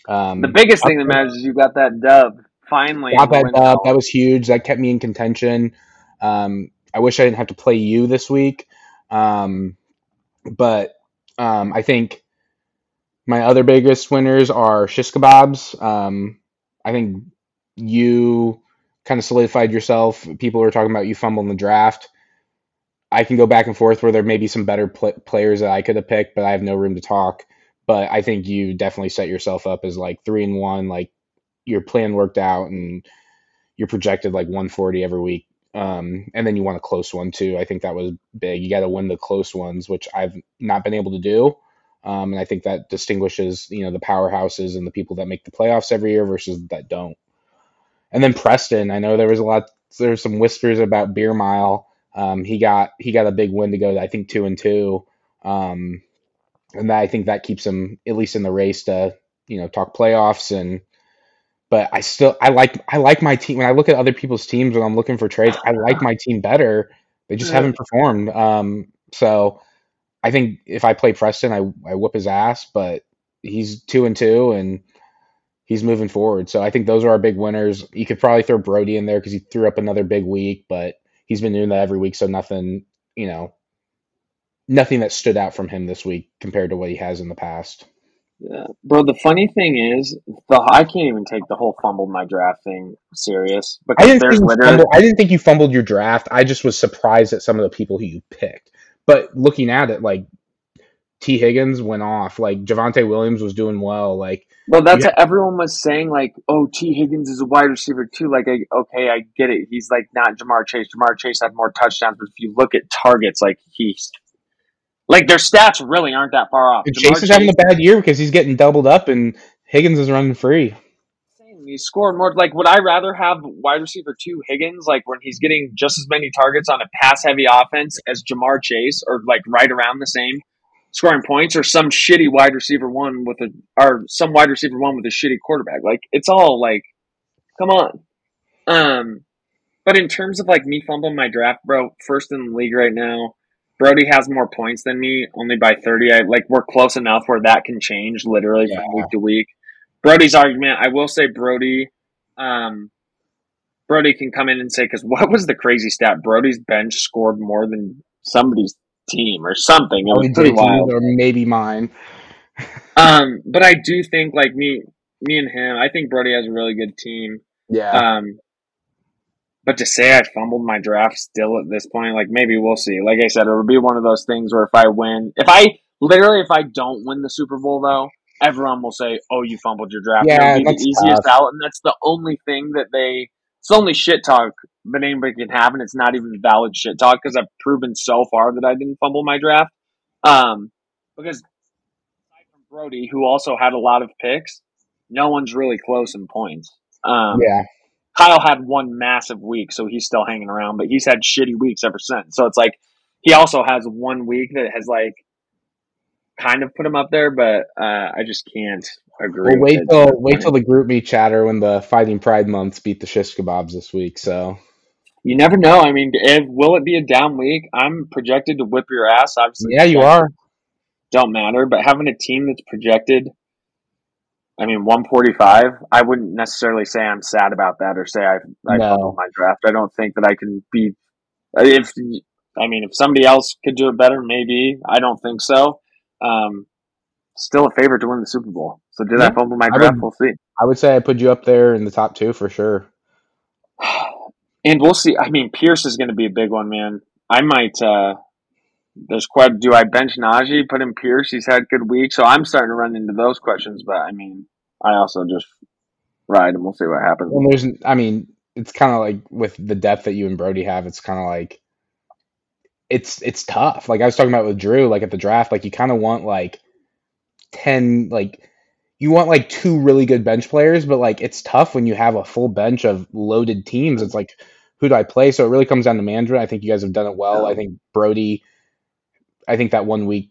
S3: um,
S1: The biggest thing that matters is you got that dub finally.
S3: got that dub. That was huge. That kept me in contention. Um, I wish I didn't have to play you this week, um, but um, I think my other biggest winners are shish kebabs. Um, I think you kind of solidified yourself. People were talking about you fumbling the draft. I can go back and forth where there may be some better pl- players that I could have picked, but I have no room to talk. But I think you definitely set yourself up as like three and one. Like your plan worked out, and you're projected like 140 every week. Um, and then you want a close one too. I think that was big. You got to win the close ones, which I've not been able to do. Um, and I think that distinguishes, you know, the powerhouses and the people that make the playoffs every year versus that don't. And then Preston, I know there was a lot, there's some whispers about Beer Mile. Um, he got he got a big win to go, I think two and two, um, and that, I think that keeps him at least in the race to you know talk playoffs and. But I still I like I like my team when I look at other people's teams when I'm looking for trades. I like my team better. They just
S1: Yeah.
S3: haven't performed. Um, so I think if I play Preston, I I whoop his ass. But he's two and two, and he's moving forward. So I think those are our big winners. You could probably throw Brody in there because he threw up another big week, but he's been doing that every week, so nothing, you know, nothing that stood out from him this week compared to what he has in the past.
S1: Yeah. Bro, the funny thing is, the I can't even take the whole fumbled my draft thing serious
S3: I didn't think
S1: literally
S3: fumbled, I didn't think you fumbled your draft. I just was surprised at some of the people who you picked. But looking at it, like Tee Higgins went off, like Javonte Williams was doing well, like
S1: Well, that's
S3: Yeah.
S1: what everyone was saying. Like, oh, Tee Higgins is a wide receiver too. Like, I, okay, I get it. He's like not Ja'Marr Chase. Ja'Marr Chase had more touchdowns, but if you look at targets, like he's like their stats really aren't that far off.
S3: Chase is having a bad year because he's getting doubled up, and Higgins is running free.
S1: He scored more. Like, would I rather have wide receiver two Higgins, like when he's getting just as many targets on a pass heavy offense as Ja'Marr Chase, or like right around the same scoring points, or some shitty wide receiver one with a, or some wide receiver one with a shitty quarterback? Like, it's all like, come on. Um, but in terms of like me fumbling my draft, bro, first in the league right now. Brody has more points than me, only by thirty. I like we're close enough where that can change literally from week to week. Brody's argument, I will say Brody, um, Brody can come in and say because what was the crazy stat? Brody's bench scored more than somebody's team or something. It was pretty wild.
S3: or maybe mine. [laughs]
S1: Um, but I do think like me, me and him, I think Brody has a really good team.
S3: Yeah,
S1: Um, but to say I fumbled my draft still at this point, like maybe we'll see. Like I said, it'll be one of those things where if I win, if I literally if I don't win the Super Bowl though, everyone will say, "Oh, you fumbled your draft."
S3: Yeah,
S1: It'll be the easiest
S3: tough.
S1: out, and that's the only thing that they. It's the only shit talk that anybody can have, and it's not even valid shit talk because I've proven so far that I didn't fumble my draft. Um, because aside from Brody, who also had a lot of picks, no one's really close in points. Um,
S3: yeah.
S1: Kyle had one massive week, so he's still hanging around, but he's had shitty weeks ever since. So it's like he also has one week that has like kind of put him up there, but uh, I just can't agree.
S3: Well, wait till wait till the GroupMe chatter when the Fighting Pride months beat the shish kebabs this week. So
S1: you never know. I mean, if will it be a down week? I'm projected to whip your ass. Obviously,
S3: yeah, you are.
S1: Don't matter, but having a team that's projected. I mean, 145. I wouldn't necessarily say I'm sad about that or say I I
S3: No.
S1: my draft. I don't think that I can be. If I mean, if somebody else could do it better, maybe. I don't think so. Um, still a favorite to win the Super Bowl. So did I
S3: Yeah,
S1: fumble my
S3: I
S1: draft?
S3: would-
S1: We'll see.
S3: I would say I put you up there in the top two for sure.
S1: And we'll see. I mean, Pierce is going to be a big one, man. I might. uh There's quite. Do I bench Najee? Put in Pierce. He's had good weeks, so I'm starting to run into those questions. But I mean, I also just ride and we'll see what happens.
S3: And there's, I mean, it's kind of like with the depth that you and Brody have, it's kind of like it's it's tough. Like I was talking about with Drew, like at the draft, like you kind of want like ten, like you want like two really good bench players, but like it's tough when you have a full bench of loaded teams. It's like who do I play? So it really comes down to management. I think you guys have done it well. I think Brody, I think that one week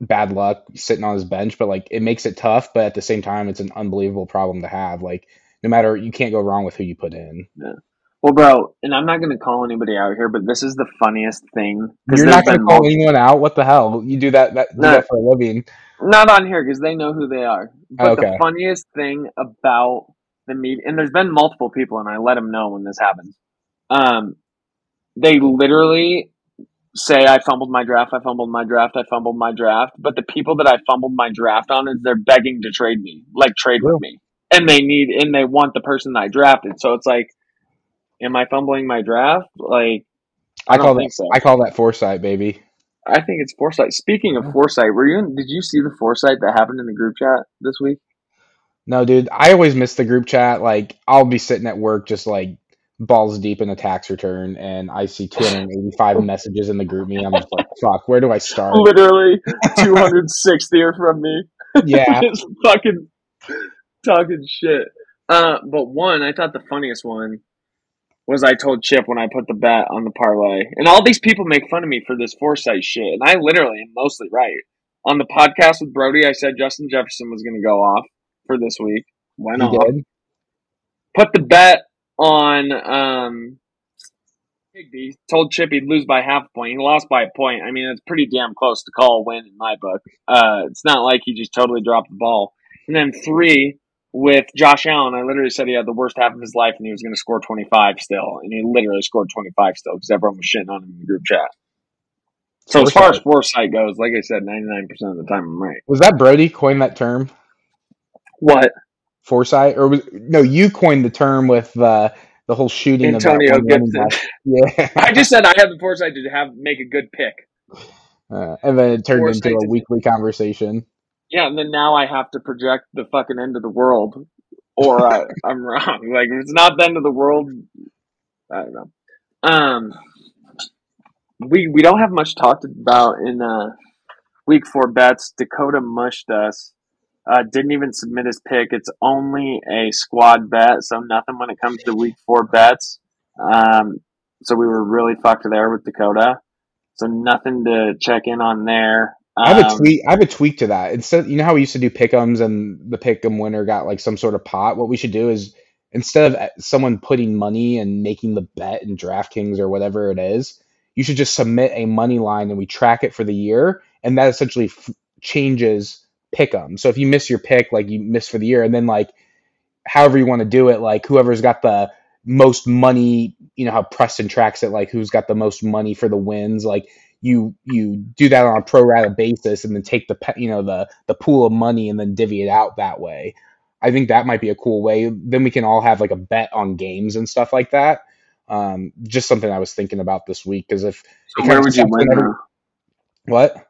S3: bad luck sitting on his bench, but like it makes it tough. But at the same time, it's an unbelievable problem to have. Like no matter you can't go wrong with who you put in. Yeah.
S1: Well, bro, and I'm not going to call anybody out here, but this is the funniest thing.
S3: You're not going to call anyone out. What the hell? You do that that, do
S1: No.
S3: that for a living.
S1: Not on here because they know who they are. But
S3: Okay.
S1: the funniest thing about the media, and there's been multiple people, and I let them know when this happens. Um, they literally say, "I fumbled my draft. I fumbled my draft. I fumbled my draft." But the people that I fumbled my draft on is they're begging to trade me, like trade with me, and they need and they want the person that I drafted. So it's like, am I fumbling my draft? Like, I
S3: I, call that
S1: so.
S3: I call that foresight, baby.
S1: I think it's foresight. Speaking of foresight, were you? In, did you see the foresight that happened in the group chat this week?
S3: No, dude, I always miss the group chat. Like I'll be sitting at work just like balls deep in a tax return and I see 285 [laughs] messages in the GroupMe. I'm just like, fuck, where do I start?
S1: Literally [laughs] 260 from me.
S3: Yeah. [laughs]
S1: just fucking talking shit. Uh, but one, I thought the funniest one was I told Chip when I put the bet on the parlay, and all these people make fun of me for this foresight shit, and I literally am mostly right. On the podcast with Brody, I said Justin Jefferson was going to go off for this week. Went off.
S3: did?
S1: Put the bet on um, Higbee. Told Chip he'd lose by half a point. He lost by a point. I mean, it's pretty damn close to call a win in my book. Uh, it's not like he just totally dropped the ball. And then three with Josh Allen. I literally said he had the worst half of his life and he was going to score 25 still. And he literally scored 25 still because everyone was shitting on him in the group chat. So as far as foresight goes, like I said, 99% of the time I'm right.
S3: Was that Brody coined that term?
S1: What?
S3: Foresight? Or was no, you coined the term with uh, the whole shooting
S1: Antonio Gibson. [laughs]
S3: Yeah.
S1: I just said I had the foresight to have make a good pick.
S3: Uh, and then it turned
S1: Foresight
S3: into a
S1: to-
S3: weekly conversation.
S1: Yeah, and then now I have to project the fucking end of the world, or I, [laughs] I'm wrong. Like if it's not the end of the world, I don't know. Um, we we don't have much talked about in uh, week four bets. Dakota mushed us. Uh, didn't even submit his pick. It's only a squad bet, so nothing when it comes to week four bets. Um, so we were really fucked there with Dakota. So nothing to check in on there.
S3: I have a
S1: Um,
S3: tweak. I have a tweak to that. Instead, you know how we used to do pickums and the pickum winner got like some sort of pot. What we should do is instead of uh, someone putting money and making the bet in DraftKings or whatever it is, you should just submit a money line and we track it for the year, and that essentially f- changes pick'em. So if you miss your pick, like you miss for the year, and then like however you want to do it, like whoever's got the most money, you know how Preston tracks it, like who's got the most money for the wins, like you you do that on a pro rata basis and then take the you know the the pool of money and then divvy it out that way. I think that might be a cool way. Then we can all have like a bet on games and stuff like that. Um, just something I was thinking about this week because if
S1: so
S3: it
S1: where would you win?
S3: what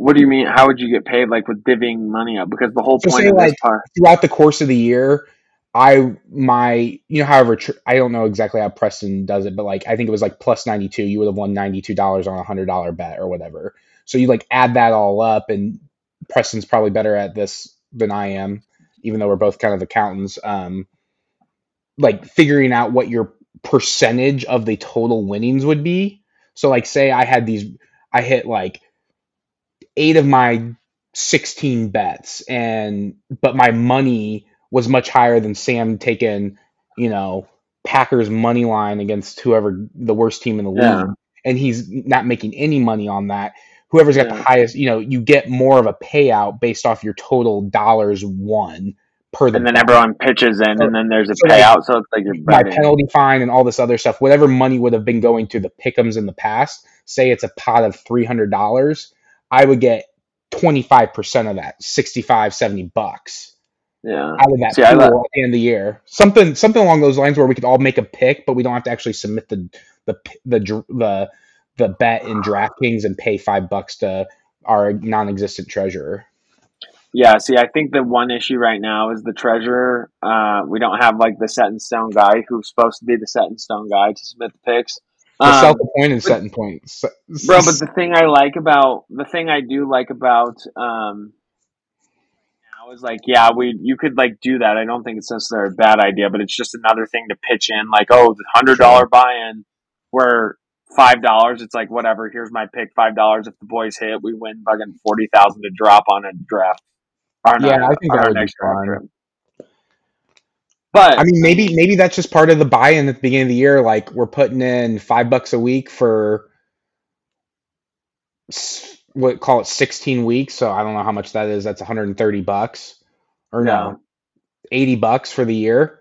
S1: What do you mean? How would you get paid? Like with divvying money up? Because the whole
S3: So
S1: point of this part.
S3: throughout the course of the year, I my you know however tr- I don't know exactly how Preston does it, but like I think it was like plus ninety two. You would have won ninety two dollars on a hundred dollar bet or whatever. So you like add that all up, and Preston's probably better at this than I am, even though we're both kind of accountants. Um, like figuring out what your percentage of the total winnings would be. So like say I had these, I hit like eight of my 16 bets and but my money was much higher than Sam taking, you know, Packers money line against whoever the worst team in the league and he's not making any money on that. Whoever's got the highest, you know, you get more of a payout based off your total dollars won per the
S1: And then
S3: bet.
S1: everyone pitches in, and then there's a
S3: So, like,
S1: payout. So it's like you're
S3: my penalty fine and all this other stuff, whatever money would have been going to the pickums in the past, say it's a pot of $300, I would get 25% of that, 65, 70 bucks
S1: Yeah.
S3: out of that
S1: See,
S3: pool at the end of the year. Something something along those lines where we could all make a pick, but we don't have to actually submit the the the the, the bet in DraftKings and pay 5 bucks to our non-existent treasurer.
S1: Yeah, see, I think the one issue right now is the treasurer. Uh, we don't have like the set in stone guy who's supposed to be the set in stone guy to submit the picks.
S3: The
S1: Um,
S3: self-appointed setting points.
S1: bro, but the thing I like about the thing I do like about um now is like, yeah, we you could like do that. I don't think it's necessarily a bad idea, but it's just another thing to pitch in. Like, oh, the hundred dollar buy in, where five dollars, it's like whatever. Here's my pick, five dollars. If the boys hit, we win fucking forty thousand to drop on a draft. On
S3: Yeah,
S1: our,
S3: I think that
S1: our
S3: would be
S1: next draft
S3: fun.
S1: But
S3: I mean, maybe maybe that's just part of the buy-in at the beginning of the year. Like we're putting in five bucks a week for what call it sixteen weeks. So I don't know how much that is. That's one hundred and thirty bucks, or
S1: Yeah.
S3: no, eighty bucks for the year.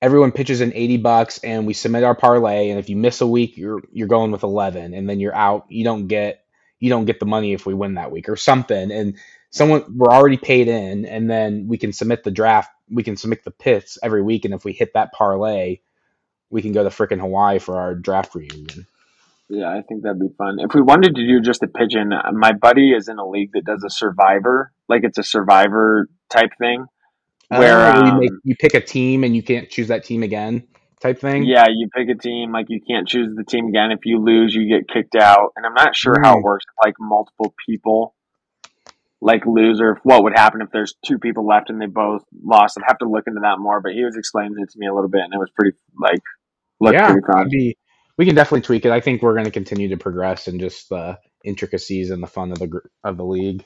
S3: Everyone pitches in eighty bucks, and we submit our parlay. And if you miss a week, you're you're going with eleven, and then you're out. You don't get you don't get the money if we win that week or something. And someone we're already paid in, and then we can submit the draft. We can submit the pits every week, and if we hit that parlay, we can go to frickin' Hawaii for our draft reunion.
S1: Yeah, I think that'd be fun. If we wanted to do just a pigeon, uh, my buddy is in a league that does a survivor, like it's a survivor type thing, where
S3: you,
S1: um,
S3: make, you pick a team and you can't choose that team again. type thing.
S1: Yeah, you pick a team. Like you can't choose the team again. If you lose, you get kicked out. And I'm not sure how
S3: Mm.
S1: it works. Like multiple people, like lose, or what would happen if there's two people left and they both lost. I'd have to look into that more. But he was explaining it to me a little bit, and it was pretty like looked
S3: yeah,
S1: pretty fun.
S3: be- we can definitely tweak it. I think we're going to continue to progress in just the intricacies and the fun of the of the league.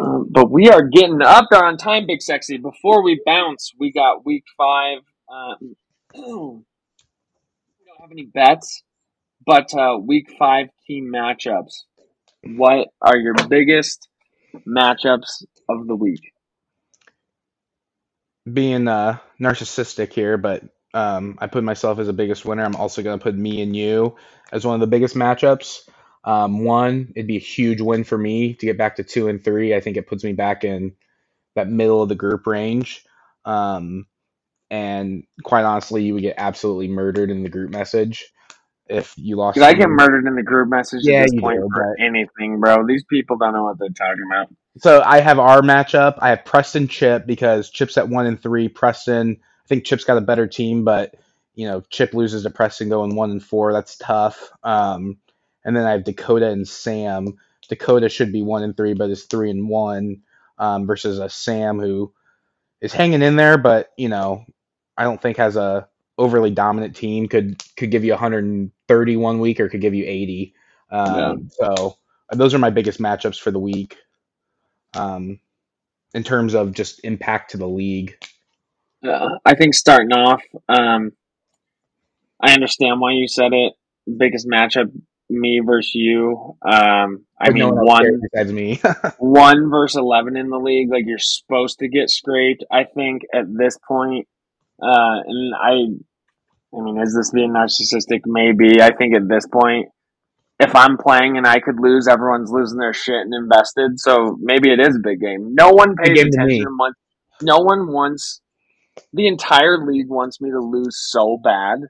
S1: Um, but we are getting up there on time, Big Sexy. Before we bounce, we got week five. Um, [clears throat] we don't have any bets, but uh, week five team matchups. What are your biggest matchups of the week?
S3: being uh, narcissistic here, but um, I put myself as the biggest winner. I'm also going to put me and you as one of the biggest matchups. Um, one, it'd be a huge win for me to get back to two and three. I think it puts me back in that middle of the group range. Um, and quite honestly, you would get absolutely murdered in the group message if you lost.
S1: Because I get murdered in the group message
S3: Yeah,
S1: at this
S3: you
S1: point
S3: do,
S1: for
S3: but-
S1: anything, bro. These people don't know what they're talking about.
S3: So I have our matchup. I have Preston Chip because Chip's at one and three. Preston, I think Chip's got a better team, but you know Chip loses to Preston going one and four. That's tough. Um, and then I have Dakota and Sam. Dakota should be one and three, but is three and one um, versus a Sam who is hanging in there, but you know I don't think has a overly dominant team. Could could give you 130 one week or could give you 80. Um, So those are my biggest matchups for the week um, in terms of just impact to the league.
S1: Uh, I think starting off, um, I understand why you said it. Biggest matchup, me versus you. Um, I mean,
S3: no one
S1: one
S3: besides me. [laughs]
S1: one versus eleven in the league. Like you're supposed to get scraped. I think at this point, uh, and I, I mean, is this being narcissistic? Maybe. I think at this point, if I'm playing and I could lose, everyone's losing their shit and invested. So maybe it is a big game. No one pays attention month. No one wants. The entire league wants me to lose so bad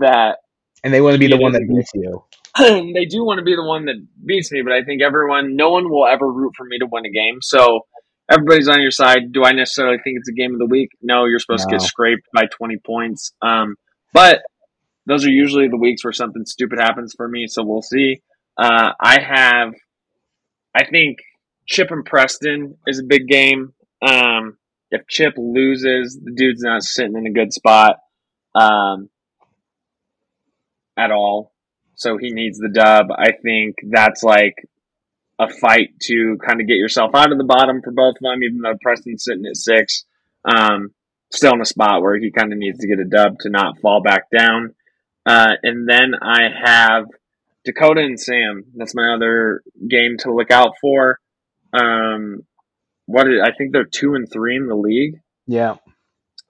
S1: that
S3: and they want to be the one that beats you. [clears throat]
S1: they do want to be the one that beats me, but I think everyone, no one will ever root for me to win a game. So everybody's on your side. Do I necessarily think it's a game of the week? No, you're supposed to get scraped by 20 points. Um, but those are usually the weeks where something stupid happens for me. So we'll see. Uh, I have, I think Chip and Preston is a big game. Um, if Chip loses, the dude's not sitting in a good spot. Um, at all. So he needs the dub. I think that's like a fight to kind of get yourself out of the bottom for both of them, even though Preston's sitting at six. Um, still in a spot where he kind of needs to get a dub to not fall back down. Uh, and then I have Dakota and Sam. That's my other game to look out for. Um, what is, I think they're two and three in the league.
S3: Yeah.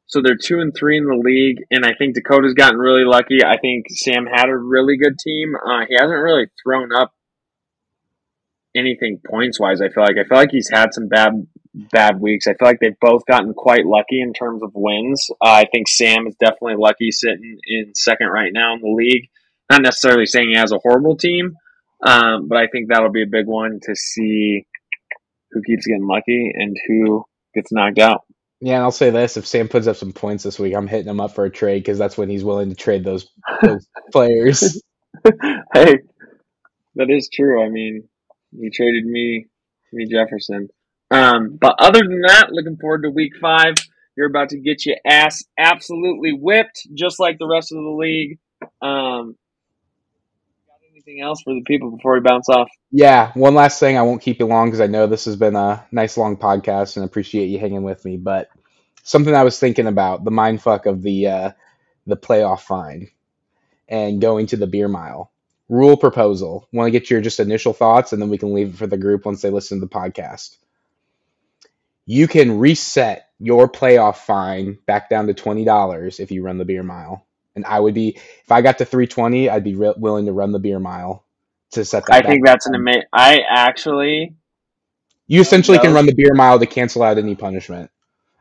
S1: So they're two and three in the league, and I think Dakota's gotten really lucky. I think Sam had a really good team. Uh, he hasn't really thrown up anything points wise. I feel like I feel like he's had some bad bad weeks. I feel like they've both gotten quite lucky in terms of wins. Uh, I think Sam is definitely lucky sitting in second right now in the league. Not necessarily saying he has a horrible team, um, but I think that'll be a big one to see who keeps getting lucky and who gets knocked out.
S3: Yeah, and I'll say this: if Sam puts up some points this week, I'm hitting him up for a trade because that's when he's willing to trade those those [laughs] players.
S1: hey, that is true. I mean, he traded me, me Jefferson. Um, but other than that, looking forward to week five. You're about to get your ass absolutely whipped, just like the rest of the league. Um, got anything else for the people before we bounce off?
S3: Yeah, one last thing. I won't keep you long because I know this has been a nice long podcast and appreciate you hanging with me. But something I was thinking about the mind fuck of the uh, the playoff fine and going to the beer mile. Rule proposal. Want to get your just initial thoughts and then we can leave it for the group once they listen to the podcast. You can reset your playoff fine back down to twenty dollars if you run the beer mile. And I would be if I got to three twenty, I'd be re- willing to run the beer mile to set that.
S1: I think that's an amazing. I actually,
S3: You essentially can run the beer mile to cancel out any punishment.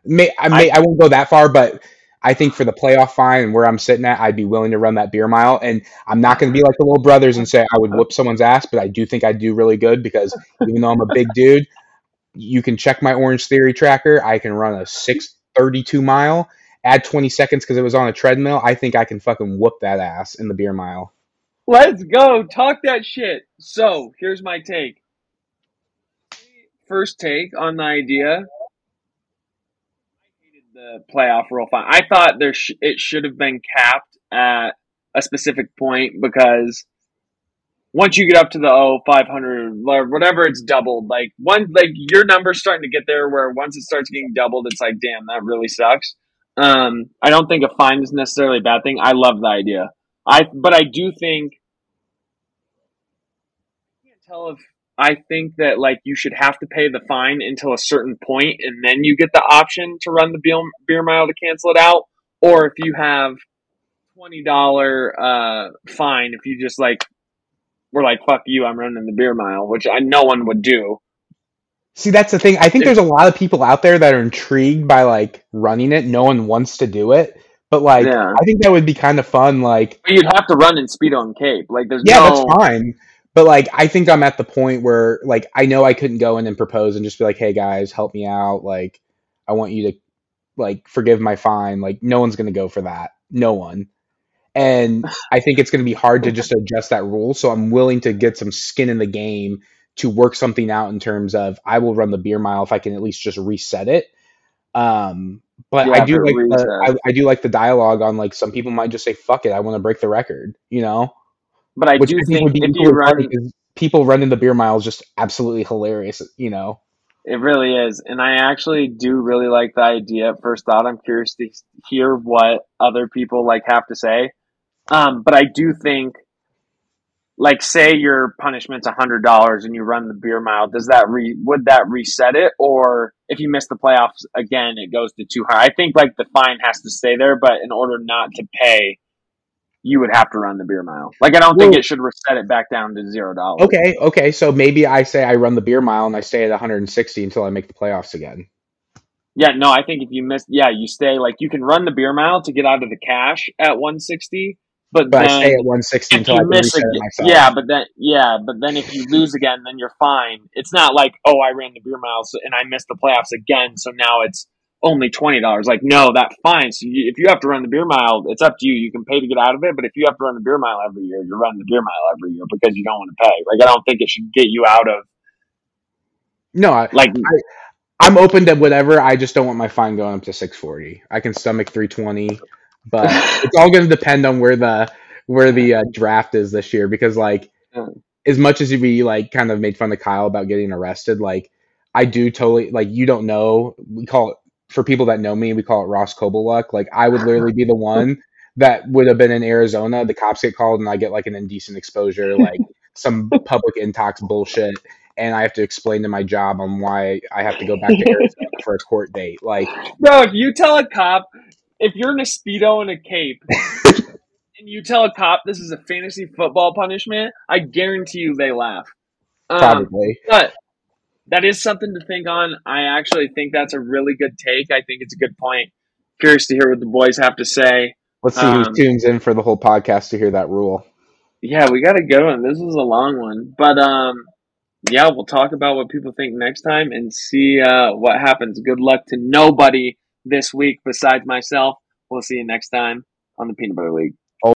S3: May I may I, won't go that far, but I think for the playoff fine and where I'm sitting at, I'd be willing to run that beer mile. And I'm not going to be like the little brothers and say I would whoop someone's ass, but I do think I'd do really good because even though I'm a big dude, you can check my Orangetheory tracker. I can run a 632 mile add 20 seconds because it was on a treadmill, I think I can fucking whoop that ass in the beer mile.
S1: Let's go. Talk that shit. So here's my take. First take on the idea. I hated the playoff rule. Fine. I thought there sh- it should have been capped at a specific point because once you get up to the oh 500 or whatever it's doubled. Like one like your number's starting to get there where once it starts getting doubled it's like damn that really sucks. Um i don't think a fine is necessarily a bad thing. I love the idea. I but i do think i can't tell if i think that like you should have to pay the fine until a certain point and then you get the option to run the beer, beer mile to cancel it out. Or if you have twenty dollar uh fine if you just like were like fuck you i'm running the beer mile which i no one would do
S3: See, that's the thing. I think there's a lot of people out there that are intrigued by like running it. No one wants to do it, but like
S1: Yeah.
S3: I think that would be kind of fun. Like,
S1: but you'd have to run in speedo and cape like there's
S3: yeah,
S1: no
S3: that's fine. But like, I think I'm at the point where like I know I couldn't go in and propose and just be like, "Hey guys, help me out. Like, I want you to like forgive my fine." Like, no one's gonna go for that. No one. And [laughs] I think it's gonna be hard to just adjust that rule. So I'm willing to get some skin in the game to work something out in terms of I will run the beer mile if I can at least just reset it. Um, but
S1: Yeah,
S3: I do like the. I, I do like the dialogue on like some people might just say fuck it I want to break the record you know
S1: but i
S3: which
S1: do
S3: I think
S1: think if you run
S3: people running the beer mile is just absolutely hilarious you know
S1: It really is. And I actually do really like the idea at first thought. I'm curious to hear what other people like have to say. Um, but I do think like say your punishment's a hundred dollars and you run the beer mile, does that re would that reset it? Or if you miss the playoffs again it goes to two hundred? I think like the fine has to stay there, but in order not to pay you would have to run the beer mile. Like I don't think it should reset it back down to zero dollars.
S3: okay okay so maybe I say I run the beer mile and I stay at 160 until I make the playoffs again
S1: Yeah, no, I think if you miss, yeah, you stay like you can run the beer mile to get out of the cash at 160, but,
S3: but
S1: then
S3: I stay at 160 until I
S1: miss
S3: it
S1: again, yeah, but then yeah, but then if you lose again, then you're fine. It's not like oh, I ran the beer mile and I missed the playoffs again, so now it's only twenty dollars. Like no, that fine. So you, if you have to run the beer mile, it's up to you. You can pay to get out of it, but if you have to run the beer mile every year, you're running the beer mile every year because you don't want to pay. Like I don't think it should get you out of
S3: no I,
S1: like
S3: I'm open to whatever I just don't want my fine going up to 640 I can stomach 320 but [laughs] it's all going to depend on where the where the uh, draft is this year because like as much as we like kind of made fun of Kyle about getting arrested like I do totally like you don't know we call it for people that know me we call it Ross Kobeluk. Like I would literally be the [laughs] one that would have been in Arizona the cops get called and I get like an indecent exposure like some public intox bullshit and I have to explain to my job on why I have to go back to Arizona for a court date. Like
S1: Bro, if you tell a cop, if you're in a Speedo and a cape, [laughs] and you tell a cop this is a fantasy football punishment, I guarantee you they laugh. Um,
S3: probably
S1: but that is something to think on. I actually think that's a really good take. I think it's a good point. Curious to hear what the boys have to say.
S3: let's see
S1: um,
S3: who tunes in for the whole podcast to hear that rule
S1: Yeah, we got a good one. This is a long one. But um yeah, we'll talk about what people think next time and see uh, what happens. Good luck to nobody this week besides myself. We'll see you next time on the Peanut Butter League.